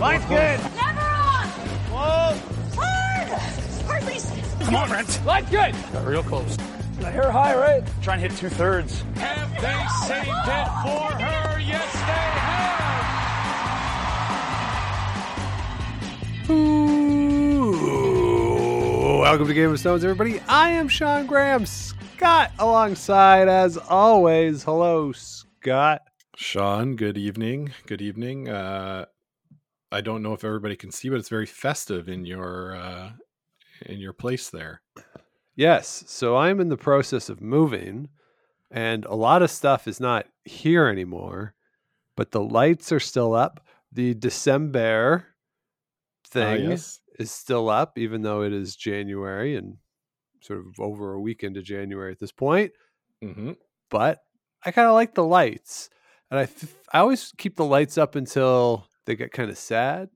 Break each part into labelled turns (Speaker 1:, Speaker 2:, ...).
Speaker 1: Line's good.
Speaker 2: Never on.
Speaker 1: Whoa.
Speaker 2: Hard. Hard, Lisa.
Speaker 1: Come on, Brent.
Speaker 3: Line's good.
Speaker 1: Got real close.
Speaker 3: The hair high, right?
Speaker 1: Try and hit two thirds.
Speaker 4: Have they saved it for her? Yes, they have.
Speaker 5: Ooh, welcome to Game of Stones, everybody. I am Sean Graham. Scott alongside, as always. Hello, Scott.
Speaker 6: Sean, good evening. Good evening. Uh, I don't know if everybody can see, but it's very festive in your uh, in your place there.
Speaker 5: Yes, so I'm in the process of moving, and a lot of stuff is not here anymore, but the lights are still up. The December thing
Speaker 6: Ah, yes.
Speaker 5: is still up, even though it is January and sort of over a week into January at this point.
Speaker 6: hmm
Speaker 5: but I kind of like the lights, and I th- I always keep the lights up until they get kind of sad,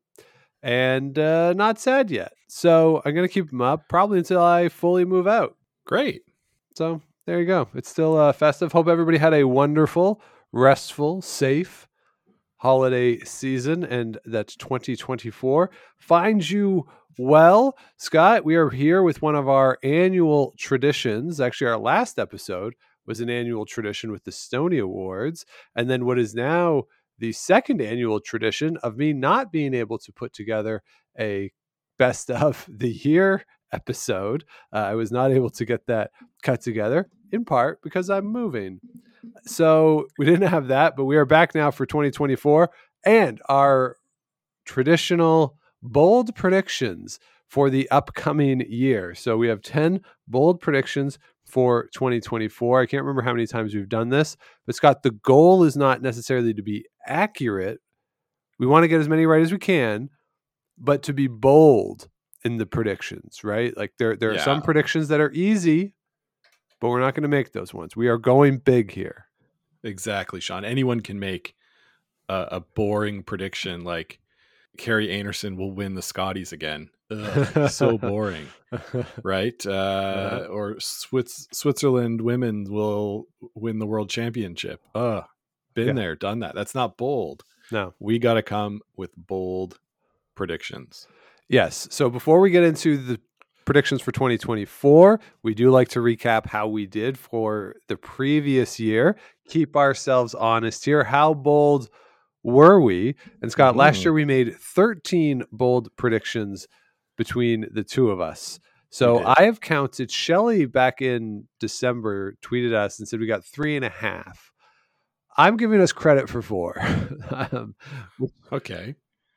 Speaker 5: and uh, not sad yet. So I'm gonna keep them up probably until I fully move out.
Speaker 6: Great.
Speaker 5: So there you go. It's still uh, festive. Hope everybody had a wonderful, restful, safe holiday season, and that 2024 finds you well. Scott, we are here with one of our annual traditions. Actually, our last episode was an annual tradition with the Stony Awards, and then what is now the second annual tradition of me not being able to put together a best of the year episode. Uh, I was not able to get that cut together in part because I'm moving. So we didn't have that, but we are back now for 2024 and our traditional bold predictions for the upcoming year. So we have 10 bold predictions for 2024. I can't remember how many times we've done this, but Scott, the goal is not necessarily to be accurate. We want to get as many right as we can, but to be bold in the predictions, right? Like there there are some predictions that are easy, but we're not going to make those ones. We are going big here.
Speaker 6: Exactly, Sean. Anyone can make a, a boring prediction like Kerri Einarson will win the Scotties again. Ugh, so boring, right? Uh, Or Swiss, Switzerland women will win the world championship. Uh, been
Speaker 5: Yeah.
Speaker 6: there, done that. That's not bold.
Speaker 5: No.
Speaker 6: We got to come with bold predictions.
Speaker 5: Yes. So before we get into the predictions for 2024, we do like to recap how we did for the previous year. Keep ourselves honest here. How bold were we? And Scott, last
Speaker 6: Mm.
Speaker 5: year we made 13 bold predictions between the two of us. So. I have counted. Shelly back in December tweeted us and said we got three and a half. I'm giving us credit for four. um,
Speaker 6: Okay.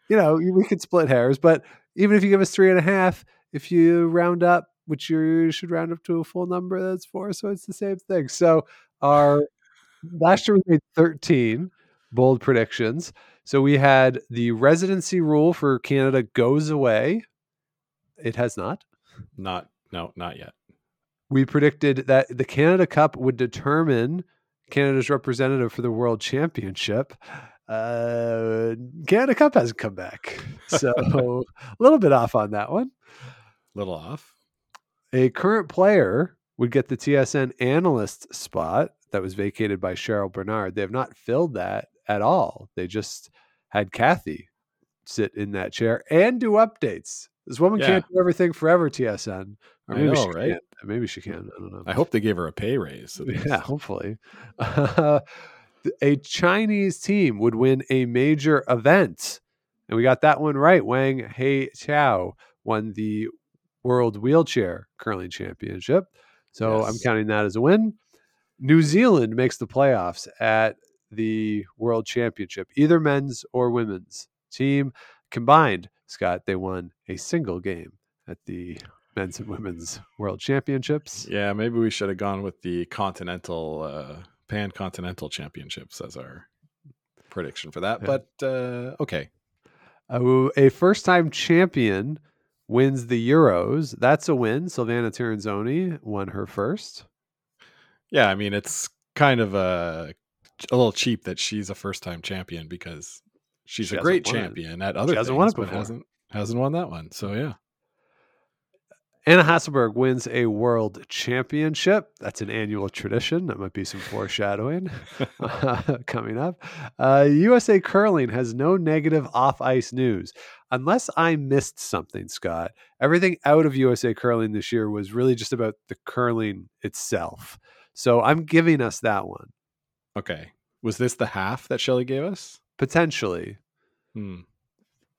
Speaker 5: you know, we could split hairs, but even if you give us three and a half, if you round up, which you should round up to a full number, that's four. So it's the same thing. So our last year we made 13 bold predictions. So we had the residency rule for Canada goes away. It has not.
Speaker 6: Not, no, not yet.
Speaker 5: We predicted that the Canada Cup would determine Canada's representative for the World Championship. Uh, Canada Cup hasn't come back. So a little bit off on that one.
Speaker 6: Little off.
Speaker 5: A current player would get the TSN analyst spot that was vacated by Cheryl Bernard. They have not filled that at all. They just had Kathy sit in that chair and do updates. This woman
Speaker 6: Yeah.
Speaker 5: can't do everything forever, TSN. Or
Speaker 6: I know,
Speaker 5: she
Speaker 6: right?
Speaker 5: can. Maybe she can. I don't know.
Speaker 6: I hope they gave her a pay raise.
Speaker 5: Yeah, hopefully. Uh, a Chinese team would win a major event. And we got that one right. Wang Haitao won the World Wheelchair Curling Championship. So I'm counting that as a win. New Zealand makes the playoffs at the World Championship, either men's or women's team combined. Scott, they won a single game at the men's and women's World Championships.
Speaker 6: Yeah, maybe we should have gone with the continental, uh, pan continental championships as our prediction for that.
Speaker 5: Yeah.
Speaker 6: But uh, okay,
Speaker 5: Uh, a first time champion wins the Euros. That's a win. Silvana Tirinzoni won her first.
Speaker 6: yeah, I mean it's kind of a a little cheap that she's a first time champion because she's
Speaker 5: She
Speaker 6: a great
Speaker 5: it.
Speaker 6: champion at other
Speaker 5: hasn't
Speaker 6: things,
Speaker 5: won it
Speaker 6: but
Speaker 5: before.
Speaker 6: hasn't hasn't won that one. So yeah,
Speaker 5: Anna Hasselborg wins a world championship. That's an annual tradition. That might be some foreshadowing uh, coming up. Uh, USA Curling has no negative off ice news. Unless I missed something, Scott, everything out of USA Curling this year was really just about the curling itself. So I'm giving us that one.
Speaker 6: Okay. Was this the half that Shelly gave us?
Speaker 5: Potentially.
Speaker 6: Hmm.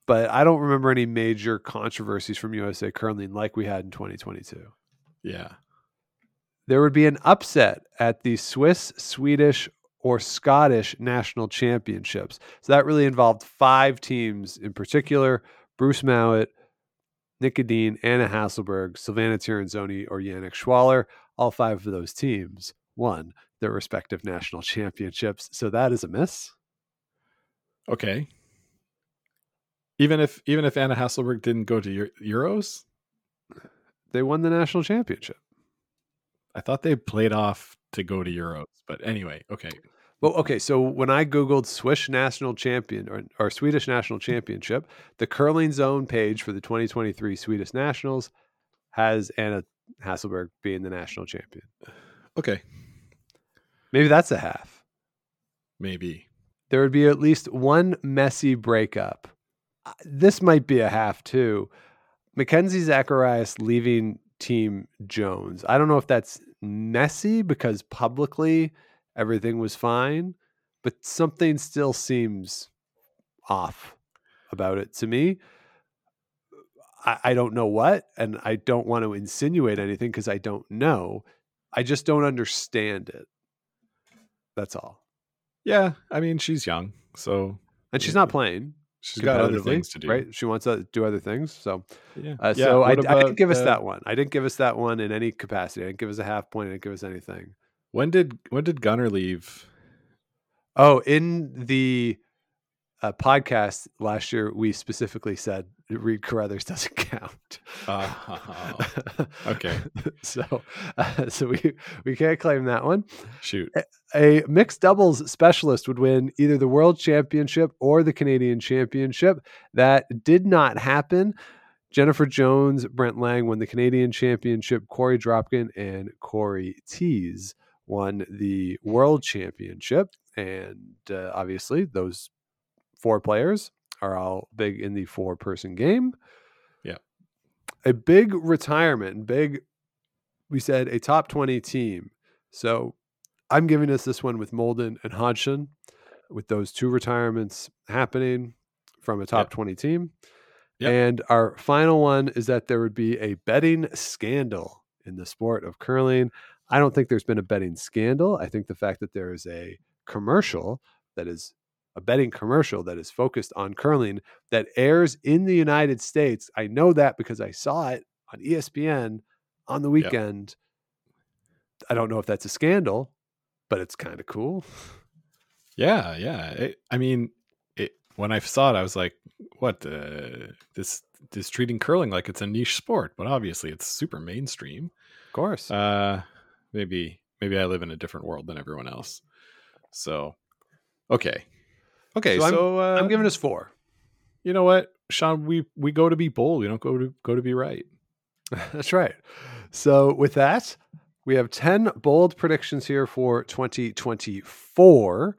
Speaker 5: But I don't remember any major controversies from USA Curling like we had in 2022.
Speaker 6: Yeah.
Speaker 5: there would be an upset at the Swiss, Swedish, or Scottish national championships. So that really involved five teams in particular Bruce Mouat, Nicodine, Anna Hasselborg, Silvana Tirinzoni, or Yannick Schwaller. All five of those teams won their respective national championships. So that is a miss.
Speaker 6: Okay. Even if even if Anna Hasselborg didn't go to Euros,
Speaker 5: They won the national championship.
Speaker 6: I thought they played off to go to Euros. But anyway, okay.
Speaker 5: Well, okay. So when I Googled Swiss national champion or, or Swedish national championship, the curling zone page for the 2023 Swedish nationals has Anna Hasselborg being the national champion.
Speaker 6: Okay.
Speaker 5: Maybe that's a half.
Speaker 6: Maybe.
Speaker 5: There would be at least one messy breakup. This might be a half too. Mackenzie Zacharias leaving Team Jones. I don't know if that's messy because publicly everything was fine, but something still seems off about it to me. I, I don't know what, and I don't want to insinuate anything because I don't know. I just don't understand it. That's all.
Speaker 6: Yeah, I mean she's young, so
Speaker 5: And she's not playing.
Speaker 6: She's got other things to do.
Speaker 5: right? She wants to do other things. So,
Speaker 6: Yeah.
Speaker 5: uh,
Speaker 6: Yeah,
Speaker 5: so I,
Speaker 6: what
Speaker 5: I didn't
Speaker 6: about,
Speaker 5: give us
Speaker 6: uh,
Speaker 5: that one. I didn't give us that one in any capacity. I didn't give us a half point. I didn't give us anything.
Speaker 6: When did when did Gunner leave?
Speaker 5: Oh, in the uh, podcast last year, we specifically said Reid Carruthers doesn't count.
Speaker 6: Oh, okay.
Speaker 5: so, uh, so we we can't claim that one.
Speaker 6: Shoot.
Speaker 5: a mixed doubles specialist would win either the world championship or the Canadian championship. That did not happen. Jennifer Jones, Brent Laing won the Canadian championship. Korey Dropkin and Cory Thiesse won the world championship. And uh, obviously, those four players are all big in the four person game.
Speaker 6: Yeah.
Speaker 5: A big retirement, big, we said a top 20 team. So I'm giving us this one with Molden and Hodgson, with those two retirements happening from a top
Speaker 6: Yep.
Speaker 5: 20 team.
Speaker 6: Yep.
Speaker 5: And our final one is that there would be a betting scandal in the sport of curling. I don't think there's been a betting scandal. I think the fact that there is a commercial that is a betting commercial that is focused on curling that airs in the United States. I know that because I saw it on ESPN on the weekend. I don't know if that's a scandal, but it's kind of cool.
Speaker 6: Yeah, yeah. It, I mean, it, when I saw it, I was like, "What? Uh, this this treating curling like it's a niche sport, but obviously it's super mainstream."
Speaker 5: Of course.
Speaker 6: Uh, maybe maybe I live in a different world than everyone else. So, okay, okay.
Speaker 5: So
Speaker 6: So,
Speaker 5: I'm-
Speaker 6: uh,
Speaker 5: I'm giving us four.
Speaker 6: You know what, Sean? We we go to be bold. We don't go to go to be right.
Speaker 5: That's right. So, with that, we have 10 bold predictions here for 2024.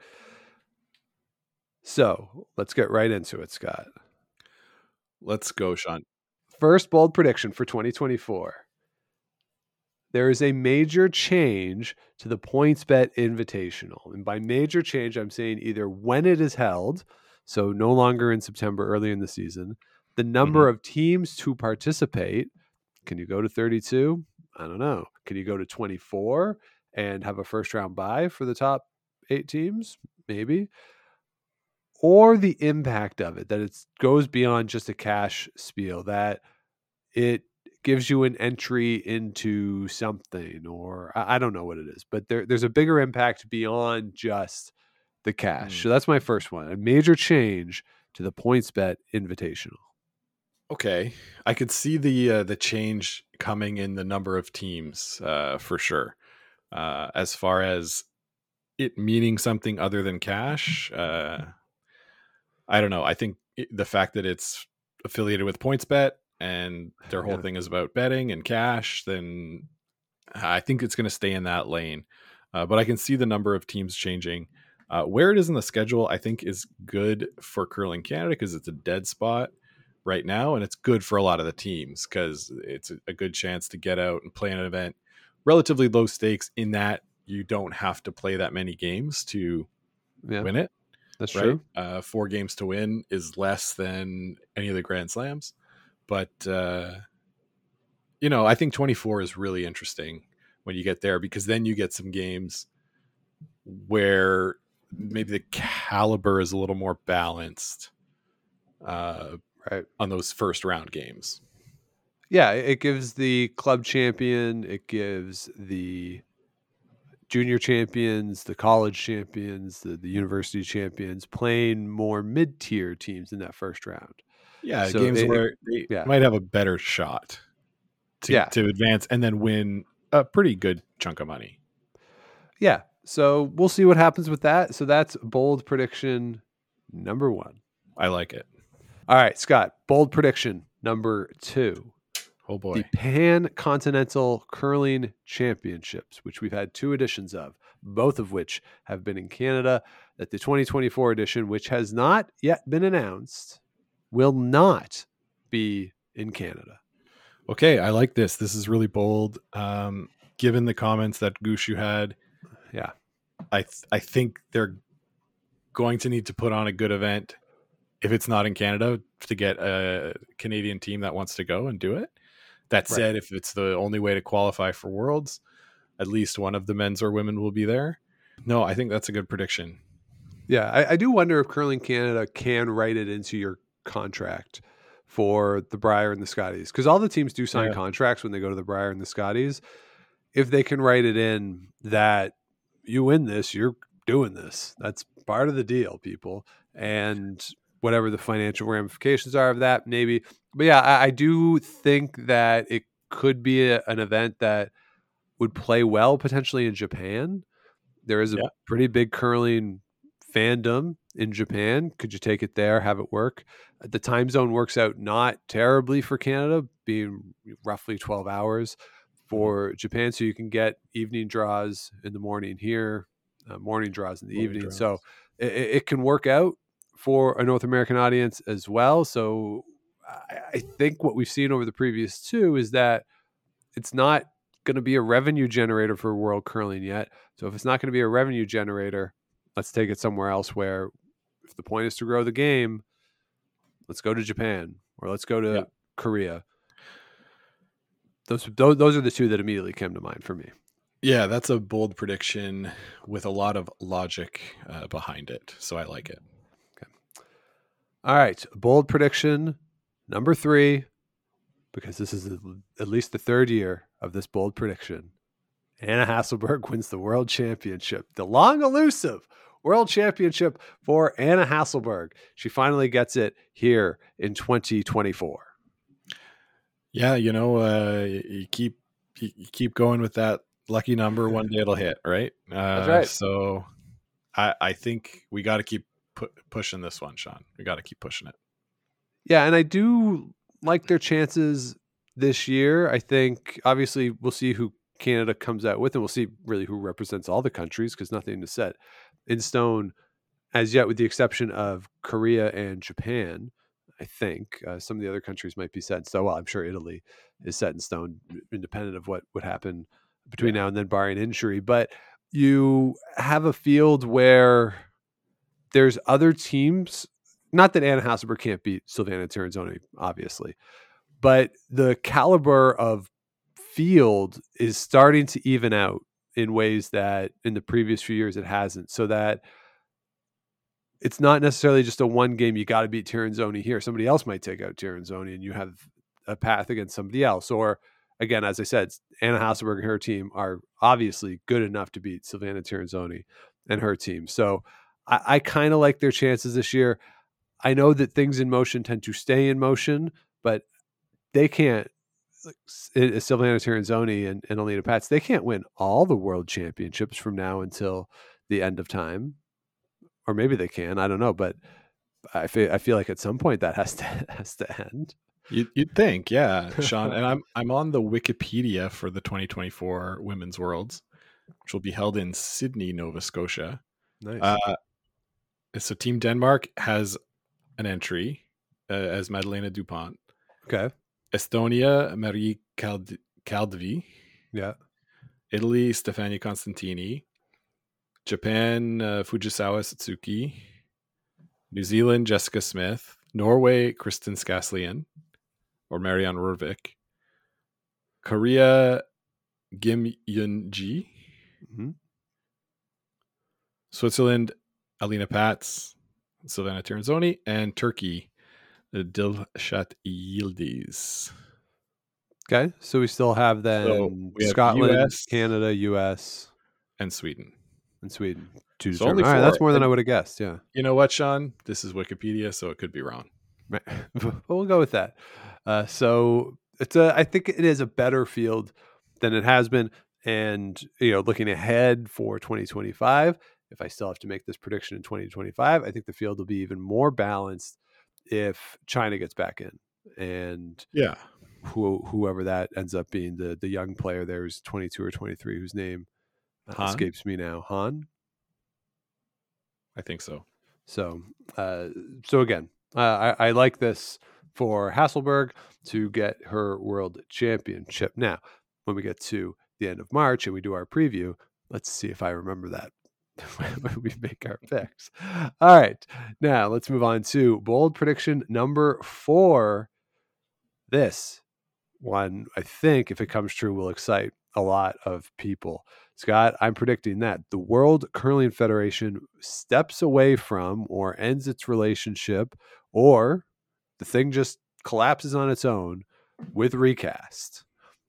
Speaker 5: So, let's get right into it, Scott.
Speaker 6: Let's go, Sean.
Speaker 5: First bold prediction for 2024. There is a major change to the PointsBet Invitational. And by major change, I'm saying either when it is held, so no longer in September, early in the season, the number mm-hmm. of teams to participate. Can you go to 32? I don't know. Can you go to 24 and have a first round bye for the top eight teams? Maybe. Or the impact of it, that it goes beyond just a cash spiel, that it gives you an entry into something, or I, I don't know what it is, but there, there's a bigger impact beyond just the cash.
Speaker 6: Mm.
Speaker 5: So that's my first one. A major change to the points bet invitational.
Speaker 6: Okay, I could see the uh, the change coming in the number of teams uh, for sure. Uh, as far as it meaning something other than cash, uh, I don't know. I think it, the fact that it's affiliated with PointsBet and their whole
Speaker 5: Yeah.
Speaker 6: thing is about betting and cash, then I think it's going to stay in that lane. Uh, but I can see the number of teams changing. Uh, where it is in the schedule, I think is good for Curling Canada because it's a dead spot right now, and it's good for a lot of the teams because it's a, good chance to get out and play an event relatively low stakes in that you don't have to play that many games to
Speaker 5: Yeah,
Speaker 6: win it.
Speaker 5: that's
Speaker 6: right?
Speaker 5: true.
Speaker 6: Uh, four games to win is less than any of the Grand Slams, but uh, you know, I think 24 is really interesting when you get there because then you get some games where maybe the caliber is a little more balanced uh,
Speaker 5: Right.
Speaker 6: on those first round games.
Speaker 5: Yeah, it gives the club champion, it gives the junior champions, the college champions, the, the university champions playing more mid tier teams in that first round.
Speaker 6: Yeah,
Speaker 5: So
Speaker 6: games
Speaker 5: it-
Speaker 6: where they
Speaker 5: yeah.
Speaker 6: might have a better shot to,
Speaker 5: Yeah.
Speaker 6: to advance and then win a pretty good chunk of money.
Speaker 5: Yeah. So we'll see what happens with that. So that's bold prediction number one.
Speaker 6: I like it.
Speaker 5: All right, Scott, bold prediction number two.
Speaker 6: Oh boy.
Speaker 5: The Pan Continental Curling Championships, which we've had two editions of, both of which have been in Canada. That the 2024 edition, which has not yet been announced, will not be in Canada.
Speaker 6: Okay, I like this. This is really bold. Um, given the comments that Gushue had,
Speaker 5: Yeah.
Speaker 6: I th- I think they're going to need to put on a good event if it's not in Canada to get a Canadian team that wants to go and do it. That
Speaker 5: Right.
Speaker 6: said, if it's the only way to qualify for Worlds, at least one of the men's or women will be there. No, I think that's a good prediction.
Speaker 5: Yeah, I, I do wonder if Curling Canada can write it into your contract for the Brier and the Scotties because all the teams do sign
Speaker 6: Yeah.
Speaker 5: contracts when they go to the Brier and the Scotties. If they can write it in that you win this, you're doing this. That's part of the deal, people. And whatever the financial ramifications are of that, maybe. But yeah, I, I do think that it could be a, an event that would play well potentially in Japan. There is a
Speaker 6: Yeah.
Speaker 5: pretty big curling fandom in Japan. Could you take it there, have it work? The time zone works out not terribly for Canada, being roughly 12 hours for Japan. So you can get evening draws in the morning here, uh, morning draws in the
Speaker 6: Morning
Speaker 5: evening.
Speaker 6: draws.
Speaker 5: So it, it can work out for a North American audience as well. So I, I think what we've seen over the previous two is that it's not going to be a revenue generator for World Curling yet. So if it's not going to be a revenue generator, let's take it somewhere else where the point is to grow the game, let's go to Japan or let's go to
Speaker 6: Yeah.
Speaker 5: Korea. Those, those those are the two that immediately came to mind for me.
Speaker 6: Yeah, that's a bold prediction with a lot of logic uh, behind it. So I like it.
Speaker 5: All right, bold prediction number three, because this is at least the third year of this bold prediction. Anna Hasselborg wins the world championship, the long elusive world championship for Anna Hasselborg. She finally gets it here in 2024.
Speaker 6: Yeah, you know, uh, you keep you keep going with that lucky number. One day it'll hit, right? Uh,
Speaker 5: right.
Speaker 6: So, I I think we got to keep pu- pushing this one, Sean. We got to keep pushing it.
Speaker 5: Yeah, and I do like their chances this year. I think obviously we'll see who Canada comes out with, and we'll see really who represents all the countries because nothing is set in stone as yet, with the exception of Korea and Japan. I think uh, some of the other countries might be set in stone. Well, I'm sure Italy is set in stone, independent of what would happen between now and then, barring injury. But you have a field where there's other teams. Not that Anna Hasselborg can't beat Silvana Tirinzoni, obviously, but the caliber of field is starting to even out in ways that in the previous few years it hasn't. So that it's not necessarily just a one game you got to beat Tirinzoni here. Somebody else might take out Tirinzoni and you have a path against somebody else. Or again, as I said, Anna Hasselborg and her team are obviously good enough to beat Silvana Tirinzoni and her team. So I, I kind of like their chances this year. I know that things in motion tend to stay in motion, but they can't. Silvana Tirinzoni and, and Alina Pätz, they can't win all the world championships from now until the end of time, or maybe they can. I don't know, but I feel I feel like at some point that has to has to end.
Speaker 6: You'd, you'd think, yeah, Sean. and I'm I'm on the Wikipedia for the 2024 Women's Worlds, which will be held in Sydney, Nova Scotia.
Speaker 5: Nice.
Speaker 6: Uh, so Team Denmark has an entry uh, as Madeleine Dupont.
Speaker 5: okay.
Speaker 6: Estonia, Marie Cald- Kaldvee.
Speaker 5: Yeah.
Speaker 6: Italy, Stefania Constantini. Japan, uh, Fujisawa Satsuki. New Zealand, Jessica Smith. Norway, Kristin Skaslien or Marianne Rørvik. Korea, Kim Yun Ji.
Speaker 5: Mhm.
Speaker 6: Switzerland, Alina Pätz, Silvana Tirinzoni, and Turkey, Dilshat Yildiz.
Speaker 5: Okay. So we still have then
Speaker 6: So have
Speaker 5: Scotland,
Speaker 6: US.
Speaker 5: Canada, US,
Speaker 6: and Sweden.
Speaker 5: and Sweden. Two
Speaker 6: So only
Speaker 5: right, that's more than
Speaker 6: And-
Speaker 5: I would have guessed. Yeah.
Speaker 6: You know what, Sean? This is Wikipedia, so it could be wrong.
Speaker 5: Right. but we'll go with that. Uh, so it's a. I think it is a better field than it has been, and you know, looking ahead for 2025, if I still have to make this prediction in 2025, I think the field will be even more balanced if China gets back in, and
Speaker 6: Yeah.
Speaker 5: who, whoever that ends up being, the the young player there who's 22 or 23, whose name
Speaker 6: Han?
Speaker 5: escapes me now, Han.
Speaker 6: I think so.
Speaker 5: So, uh, so again, uh, I, I like this for Hasselborg to get her world championship. Now, when we get to the end of March and we do our preview, let's see if I remember that when we make our picks. All right, now let's move on to bold prediction number four. This one, I think, if it comes true, will excite a lot of people. Scott, I'm predicting that the World Curling Federation steps away from or ends its relationship, or the thing just collapses on its own with recast.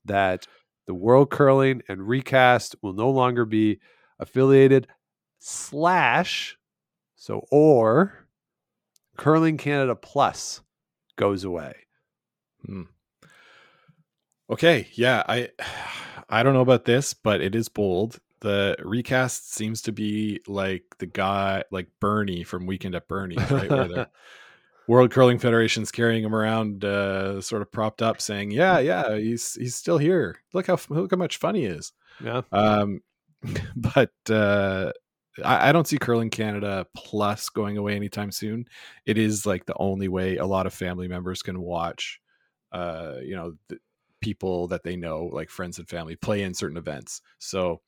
Speaker 5: That the World Curling and recast will no longer be affiliated, slash, so, or Curling Canada Plus goes away.
Speaker 6: Hmm. Okay, yeah, I I don't know about this, but it is bold. The recast seems to be like the guy like Bernie from Weekend at Bernie, right? Where the World Curling Federation's carrying him around uh sort of propped up saying, "Yeah, yeah, he's he's still here. Look how look how much fun he is."
Speaker 5: yeah.
Speaker 6: Um but uh I, I don't see Curling Canada Plus going away anytime soon. It is like the only way a lot of family members can watch uh you know the people that they know like friends and family play in certain events so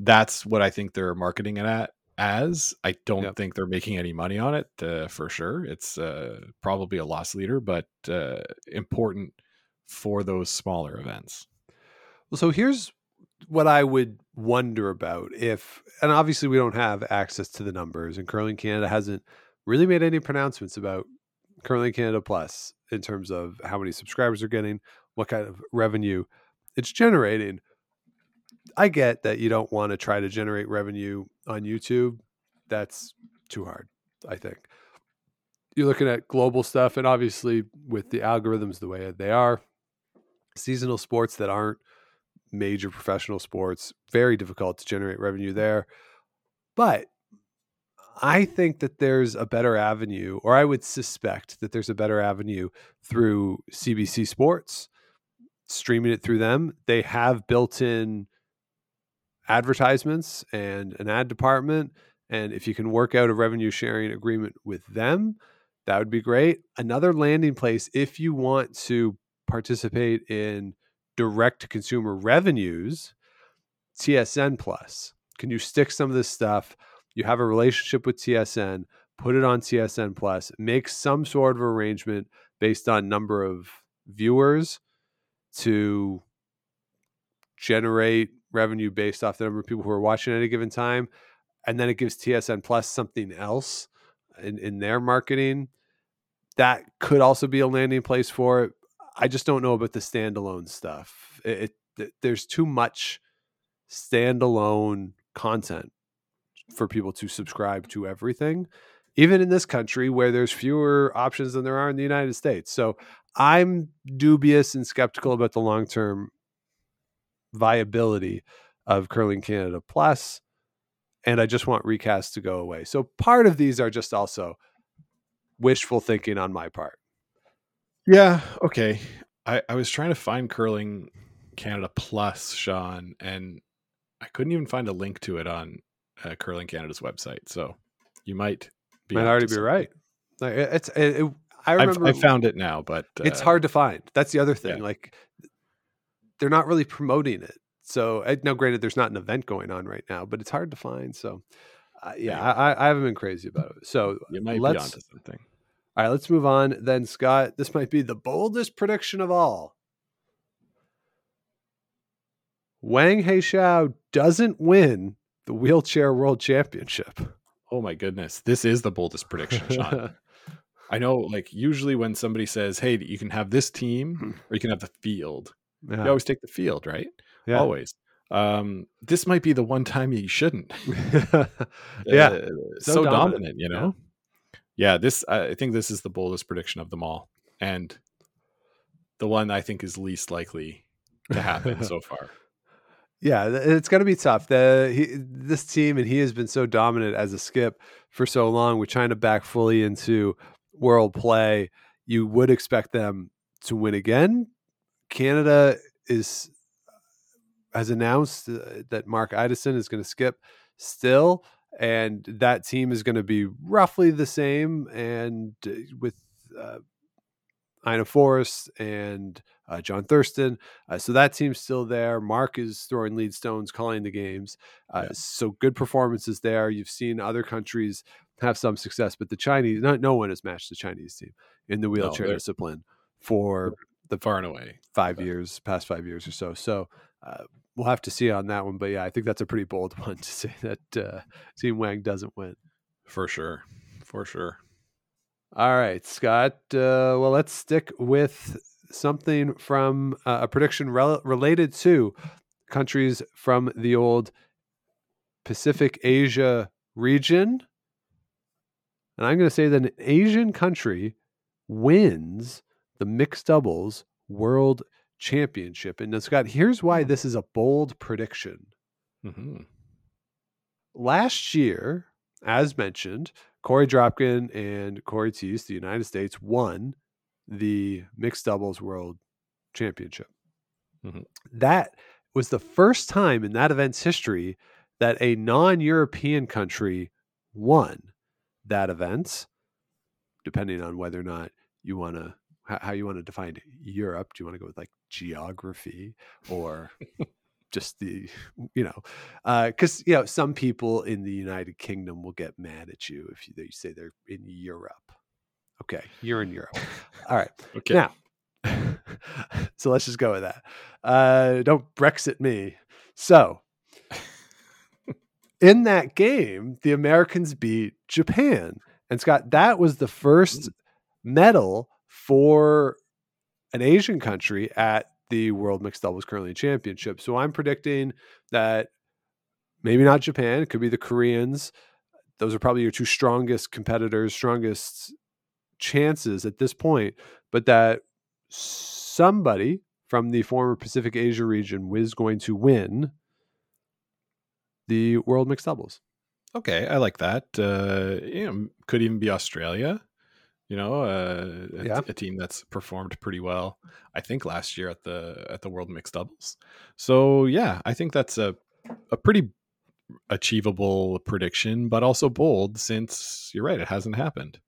Speaker 6: that's what i think they're marketing it at as i don't
Speaker 5: Yep.
Speaker 6: think they're making any money on it uh, for sure it's uh, probably a loss leader but uh, important for those smaller events
Speaker 5: Well, so here's what I would wonder about if, and obviously we don't have access to the numbers, and Curling Canada hasn't really made any pronouncements about Curling Canada Plus in terms of how many subscribers are getting, what kind of revenue it's generating. I get that you don't want to try to generate revenue on YouTube. That's too hard, I think. You're looking at global stuff, and obviously, with the algorithms the way they are, seasonal sports that aren't major professional sports, very difficult to generate revenue there. But I think that there's a better avenue, or I would suspect that there's a better avenue through CBC Sports, streaming it through them. They have built in advertisements and an ad department. And if you can work out a revenue sharing agreement with them, that would be great. Another landing place, if you want to participate in direct to consumer revenues, TSN Plus. Can you stick some of this stuff? You have a relationship with TSN, put it on TSN Plus, make some sort of arrangement based on number of viewers to generate revenue based off the number of people who are watching at a given time. And then it gives TSN Plus something else in, in their marketing. That could also be a landing place for it. I just don't know about the standalone stuff. It, it there's too much standalone content for people to subscribe to everything, even in this country where there's fewer options than there are in the United States. So I'm dubious and skeptical about the long term viability of Curling Canada Plus, and I just want recast to go away. So part of these are just also wishful thinking on my part.
Speaker 6: Yeah. Okay. I, I was trying to find curling Canada Plus, Sean, and I couldn't even find a link to it on uh, Curling Canada's website. So you might be
Speaker 5: Might already be right. Like it's it, it- I
Speaker 6: I've,
Speaker 5: remember
Speaker 6: I found it now, but
Speaker 5: it's
Speaker 6: uh,
Speaker 5: hard to find. That's the other thing.
Speaker 6: yeah.
Speaker 5: Like they're not really promoting it. So now, granted, there's not an event going on right now, but it's hard to find. So uh, yeah,
Speaker 6: Yeah.
Speaker 5: I, I- haven't been crazy about it. So
Speaker 6: You might be
Speaker 5: let's
Speaker 6: onto something.
Speaker 5: All right, let's move on. Then Scott, this might be the boldest prediction of all. Wang Haitao doesn't win the wheelchair world championship.
Speaker 6: Oh my goodness, this is the boldest prediction, Sean. I know, like usually when somebody says, "Hey, you can have this team or you can have the field," you always take the field, right?
Speaker 5: yeah.
Speaker 6: Always. Um, this might be the one time you shouldn't.
Speaker 5: Yeah.
Speaker 6: Uh,
Speaker 5: So
Speaker 6: so,
Speaker 5: dominant.
Speaker 6: dominant, you know. Yeah, this I think this is the boldest prediction of them all, and the one I think is least likely to happen so far.
Speaker 5: Yeah, it's going to be tough. The he, this team and he has been so dominant as a skip for so long with China back fully into world play. You would expect them to win again. Canada is has announced uh, that Mark Idison is going to skip still, and that team is going to be roughly the same. And uh, with uh, Ina Forrest and uh, John Thurston, uh, so that team's still there. Mark is throwing lead stones, calling the games. Uh,
Speaker 6: Yeah.
Speaker 5: So good performances there. You've seen other countries have some success, but the Chinese, no, no one has matched the Chinese team in the wheelchair
Speaker 6: they're-
Speaker 5: discipline for the
Speaker 6: Far and away.
Speaker 5: five years, past five years or so. So uh, we'll have to see on that one. But yeah, I think that's a pretty bold one to say that uh, Team Wang doesn't win.
Speaker 6: For sure. For sure.
Speaker 5: All right, Scott. Uh, well, let's stick with something from uh, a prediction rel- related to countries from the old Pacific Asia region. And I'm going to say that an Asian country wins the mixed doubles world championship. And now, Scott, here's why this is a bold prediction
Speaker 6: hmm
Speaker 5: last year, as mentioned, Korey Dropkin and Cory Thiesse, the United States, won the mixed doubles world championship.
Speaker 6: Mhm.
Speaker 5: That was the first time in that event's history that a non European country won that event, depending on whether or not you want to. How you want to define Europe? Do you want to go with like geography or just the you know because you know some people in the united kingdom will get mad at you if you, they say they're in europe. Okay you're in europe. All right.
Speaker 6: Okay.
Speaker 5: now so let's just go with that. Uh don't brexit me. So in that game the americans beat japan. And scott that was the first medal for an asian country at the World Mixed Doubles Curling Championship. So I'm predicting that maybe not Japan, it could be the Koreans. Those are probably your two strongest competitors, strongest chances at this point, but that somebody from the former Pacific Asia region is going to win the World Mixed Doubles.
Speaker 6: Okay, I like that. Uh, could even be Australia. You know, uh, a,
Speaker 5: Yeah.
Speaker 6: a team that's performed pretty well. I think last year at the at the World Mixed Doubles. So yeah, I think that's a a pretty achievable prediction, but also bold since you're right, it hasn't happened.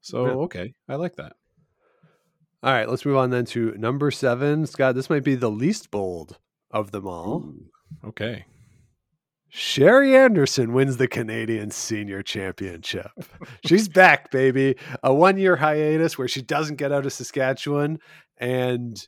Speaker 6: So
Speaker 5: Yeah.
Speaker 6: okay, I like that.
Speaker 5: All right, let's move on then to number seven. Scott, this might be the least bold of them all.
Speaker 6: Ooh, okay.
Speaker 5: Sherry Anderson wins the Canadian Senior Championship. She's back, baby. A one year hiatus where she doesn't get out of Saskatchewan, and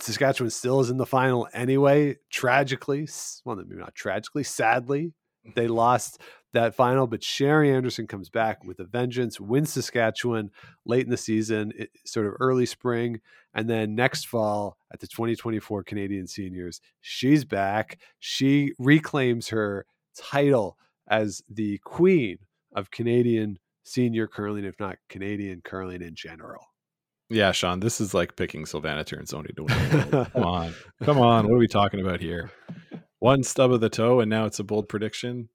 Speaker 5: Saskatchewan still is in the final anyway. Tragically, well, maybe not tragically, sadly, they lost that final. But Sherry Anderson comes back with a vengeance, wins Saskatchewan late in the season, it, sort of early spring. And then next fall at the 2024 Canadian Seniors, she's back. She reclaims her title as the queen of Canadian senior curling, if not Canadian curling in general.
Speaker 6: Yeah, Sean, this is like picking Silvana Tirinzoni to win. Come on. Come on. What are we talking about here? One stub of the toe, and now it's a bold prediction.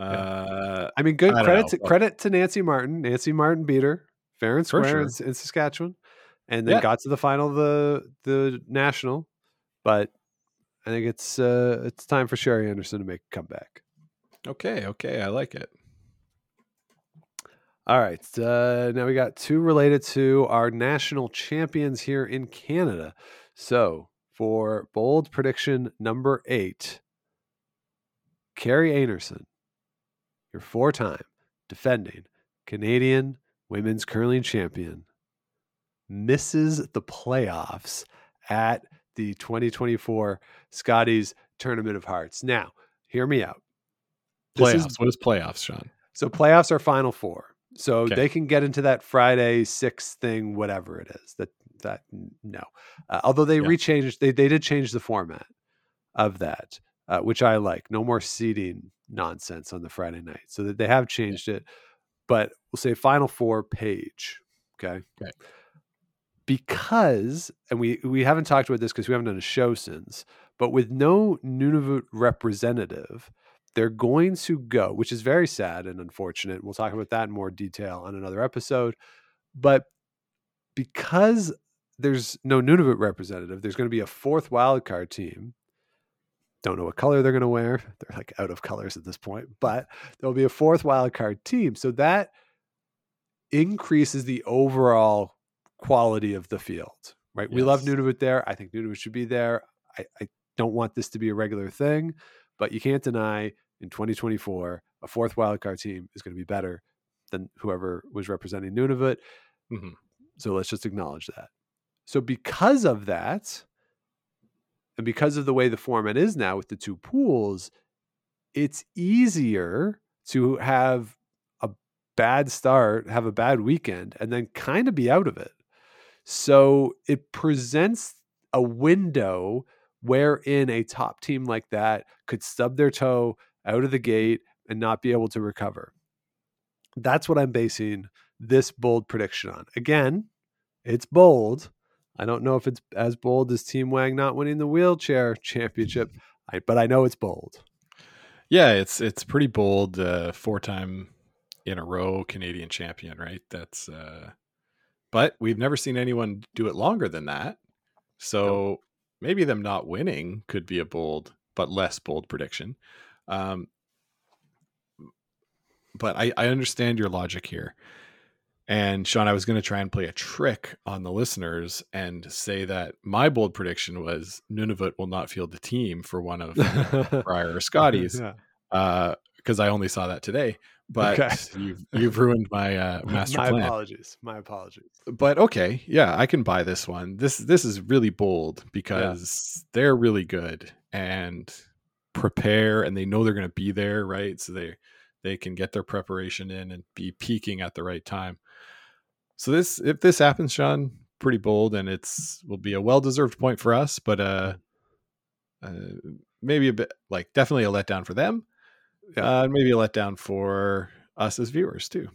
Speaker 6: Uh,
Speaker 5: I mean, good
Speaker 6: I
Speaker 5: credit
Speaker 6: know.
Speaker 5: to credit to Nancy Martin. Nancy Martin beat her fair and square in, in Saskatchewan, and then
Speaker 6: Yeah.
Speaker 5: got to the final of the the national. But I think it's uh, it's time for Sherry Anderson to make a comeback.
Speaker 6: Okay, okay, I like it.
Speaker 5: All right. Uh, now we got two related to our national champions here in Canada. So for bold prediction number eight, Kerri Einarson, your four time defending Canadian women's curling champion, misses the playoffs at the 2024 Scotties Tournament of Hearts. Now, hear me out. This
Speaker 6: Playoffs.
Speaker 5: is
Speaker 6: what is playoffs, Sean?
Speaker 5: so playoffs are final four. So
Speaker 6: Okay.
Speaker 5: they can get into that Friday six thing, whatever it is. That that no. Uh, although they
Speaker 6: Yeah.
Speaker 5: rechanged, they they did change the format of that, uh, which I like. No more seeding nonsense on the Friday night. So that they have changed it. But we'll say final four page. Okay.
Speaker 6: Okay.
Speaker 5: Because and we we haven't talked about this because we haven't done a show since. But with no Nunavut representative, they're going to go, which is very sad and unfortunate. We'll talk about that in more detail on another episode. But because there's no Nunavut representative, there's going to be a fourth wildcard team. Don't know what color they're going to wear. They're like out of colors at this point, but there'll be a fourth wildcard team. So that increases the overall quality of the field, right? We love Nunavut there. I think Nunavut should be there. I, I don't want this to be a regular thing, but you can't deny in 2024 a fourth wildcard team is going to be better than whoever was representing Nunavut.
Speaker 6: Mhm.
Speaker 5: So let's just acknowledge that. So because of that, and because of the way the format is now with the two pools, it's easier to have a bad start, have a bad weekend, and then kind of be out of it. So it presents a window wherein a top team like that could stub their toe out of the gate and not be able to recover. That's what I'm basing this bold prediction on. Again, it's bold. I don't know if it's as bold as Team Wang not winning the wheelchair championship, I, but I know it's bold.
Speaker 6: Yeah, it's it's pretty bold. Uh, four time in a row Canadian champion, right? That's uh, but we've never seen anyone do it longer than that. So maybe them not winning could be a bold but less bold prediction. Um, but I, I understand your logic here. And Sean, I was going to try and play a trick on the listeners and say that my bold prediction was Nunavut will not field the team for one of Brier or Scotty's
Speaker 5: Yeah.
Speaker 6: because I only saw that today. But
Speaker 5: Okay.
Speaker 6: you've you've ruined my uh, master
Speaker 5: My
Speaker 6: plan.
Speaker 5: apologies. My apologies.
Speaker 6: But okay, yeah, I can buy this one. This this is really bold because they're really good and prepare, and they know they're going to be there, right? So they they can get their preparation in and be peaking at the right time. So this if this happens, Sean, pretty bold, and it's will be a well deserved point for us, but uh, uh, maybe a bit like definitely a letdown for them.
Speaker 5: Yeah.
Speaker 6: Uh, maybe a letdown for us as viewers too.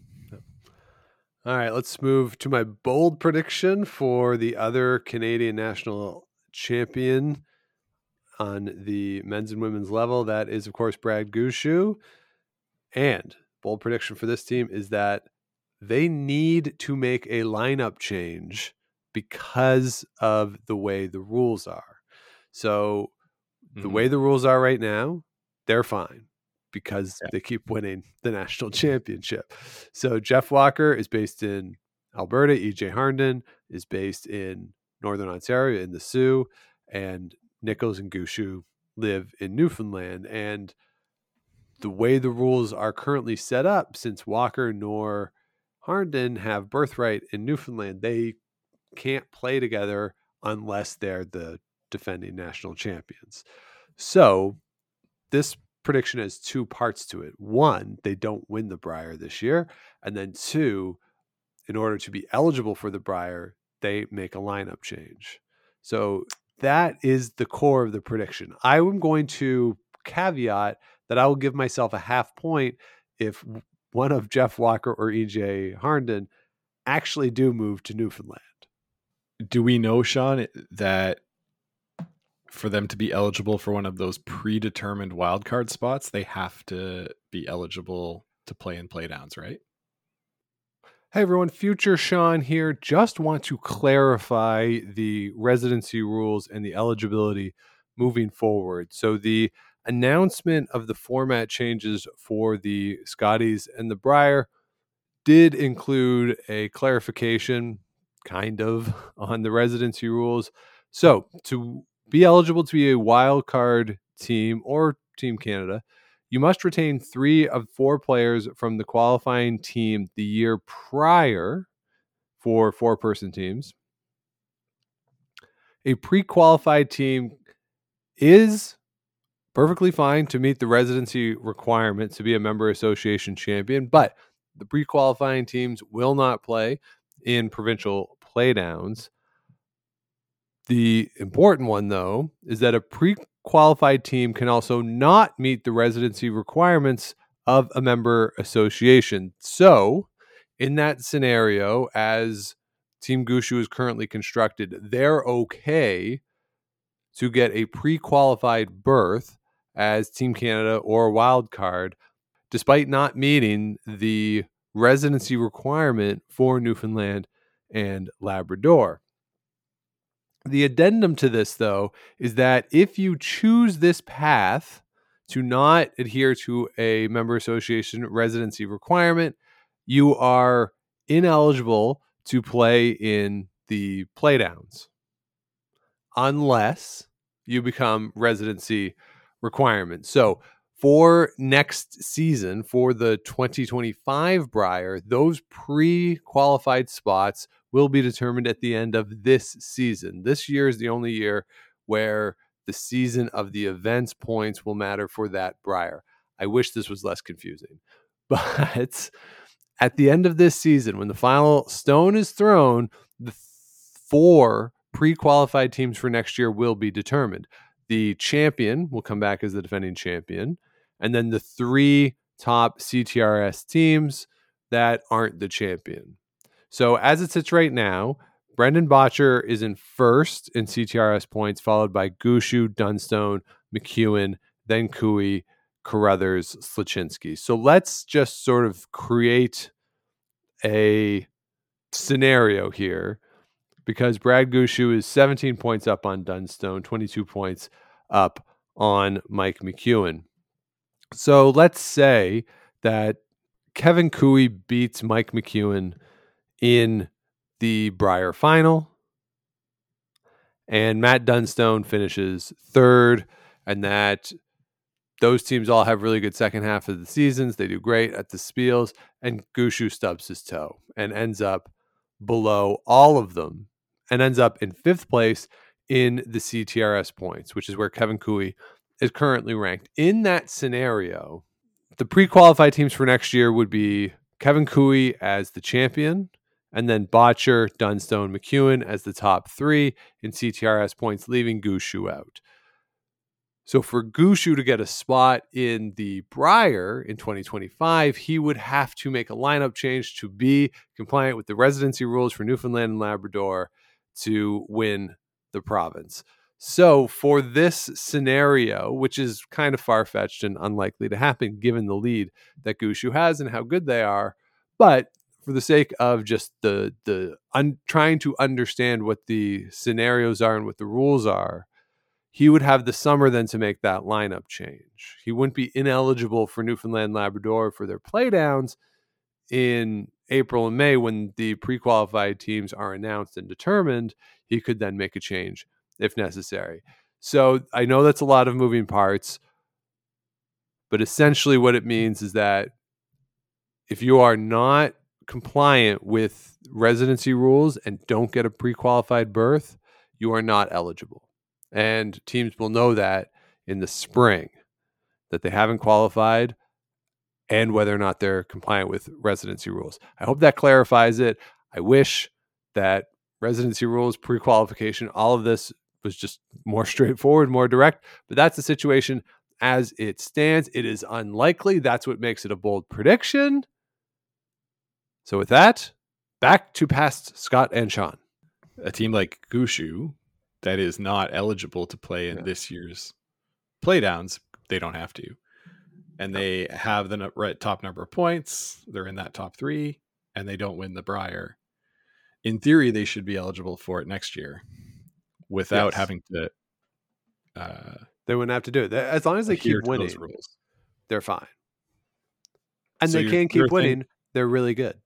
Speaker 5: All right, let's move to my bold prediction for the other Canadian national champion on the men's and women's level. That is, of course, Brad Gushue. And bold prediction for this team is that they need to make a lineup change because of the way the rules are. So, the
Speaker 6: Mhm.
Speaker 5: way the rules are right now, they're fine because
Speaker 6: Yeah.
Speaker 5: they keep winning the national championship. So Jeff Walker is based in Alberta. EJ Harnden is based in Northern Ontario in the Soo, and Nichols and Gushue live in Newfoundland. And the way the rules are currently set up, since Walker nor Harnden have birthright in Newfoundland, they can't play together unless they're the defending national champions. So this prediction has two parts to it. One, they don't win the Brier this year. And then two, in order to be eligible for the Brier, they make a lineup change. So that is the core of the prediction. I am going to caveat that I will give myself a half point if one of Jeff Walker or EJ Harnden actually do move to Newfoundland.
Speaker 6: do we know sean that for them to be eligible for one of those predetermined wildcard spots they have to be eligible to play in playdowns right
Speaker 5: Hey everyone, future Sean here. Just want to clarify the residency rules and the eligibility moving forward. So, the announcement of the format changes for the Scotties and the Brier did include a clarification, kind of, on the residency rules. So, to be eligible to be a wild card team or Team Canada, you must retain three of four players from the qualifying team the year prior for four person teams. A pre qualified team is perfectly fine to meet the residency requirement to be a member association champion, but the pre qualifying teams will not play in provincial playdowns. The important one, though, is that a pre qualified team can also not meet the residency requirements of a member association. So, in that scenario, as Team Gushue is currently constructed, they're okay to get a pre qualified berth as Team Canada or wild card, despite not meeting the residency requirement for Newfoundland and Labrador. The addendum to this, though, is that if you choose this path to not adhere to a member association residency requirement, you are ineligible to play in the playdowns unless you become residency requirement. So, for next season, for the 2025 Brier, those pre qualified spots will be determined at the end of this season. This year is the only year where the season of the events points will matter for that Brier. I wish this was less confusing. But at the end of this season, when the final stone is thrown, the four pre qualified teams for next year will be determined. The champion will come back as the defending champion, and then the three top CTRS teams that aren't the champion. So as it sits right now, Brendan Bottcher is in first in CTRS points, followed by Gushue, Dunstone, McEwen, then Koe, Carruthers, Sluchinski. So let's just sort of create a scenario here because Brad Gushue is 17 points up on Dunstone, 22 points up on Mike McEwen. So let's say that Kevin Koe beats Mike McEwen in the Brier final. And Matt Dunstone finishes third, and that those teams all have really good second half of the seasons. They do great at the Spiels, and Gushue stubs his toe and ends up below all of them and ends up in fifth place in the CTRS points, which is where Kevin Koe is currently ranked. In that scenario, the pre qualified teams for next year would be Kevin Koe as the champion, and then Bottcher, Dunstone, McEwen as the top three in CTRS points, leaving Gushue out. So for Gushue to get a spot in the Brier in 2025, he would have to make a lineup change to be compliant with the residency rules for Newfoundland and Labrador to win the province. So for this scenario, which is kind of far fetched and unlikely to happen given the lead that Gushue has and how good they are, but for the sake of just the the un, trying to understand what the scenarios are and what the rules are, he would have the summer then to make that lineup change. He wouldn't be ineligible for Newfoundland Labrador for their playdowns in April and May when the pre-qualified teams are announced and determined. He could then make a change if necessary. So I know that's a lot of moving parts, but essentially what it means is that if you are not compliant with residency rules and don't get a pre-qualified berth, you are not eligible. And teams will know that in the spring that they haven't qualified and whether or not they're compliant with residency rules. I hope that clarifies it. I wish that residency rules, pre-qualification, all of this was just more straightforward, more direct, but that's the situation as it stands. It is unlikely. That's what makes it a bold prediction. So with that, back to past Scott and Sean.
Speaker 6: A team like Gushue that is not eligible to play in yeah. this year's playdowns, they don't have to. And they have the right top number of points. They're in that top three. and they don't win the Brier, in theory they should be eligible for it next year without
Speaker 5: Yes.
Speaker 6: having to uh,
Speaker 5: They wouldn't have to do it. As long as they keep winning, they're fine. And
Speaker 6: So
Speaker 5: they can keep winning. they're really good.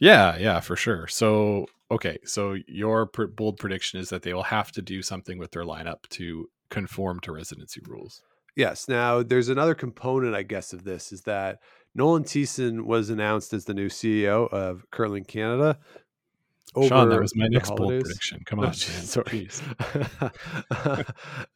Speaker 6: Yeah, yeah, for sure. So, okay, so your pr- bold prediction is that they will have to do something with their lineup to conform to residency rules.
Speaker 5: Yes. Now, there's another component, I guess, of this is that Nolan Thiessen was announced as the new CEO of Curling Canada.
Speaker 6: Sean, that was my next bold prediction. Come
Speaker 5: Oh,
Speaker 6: on, man.
Speaker 5: sorry.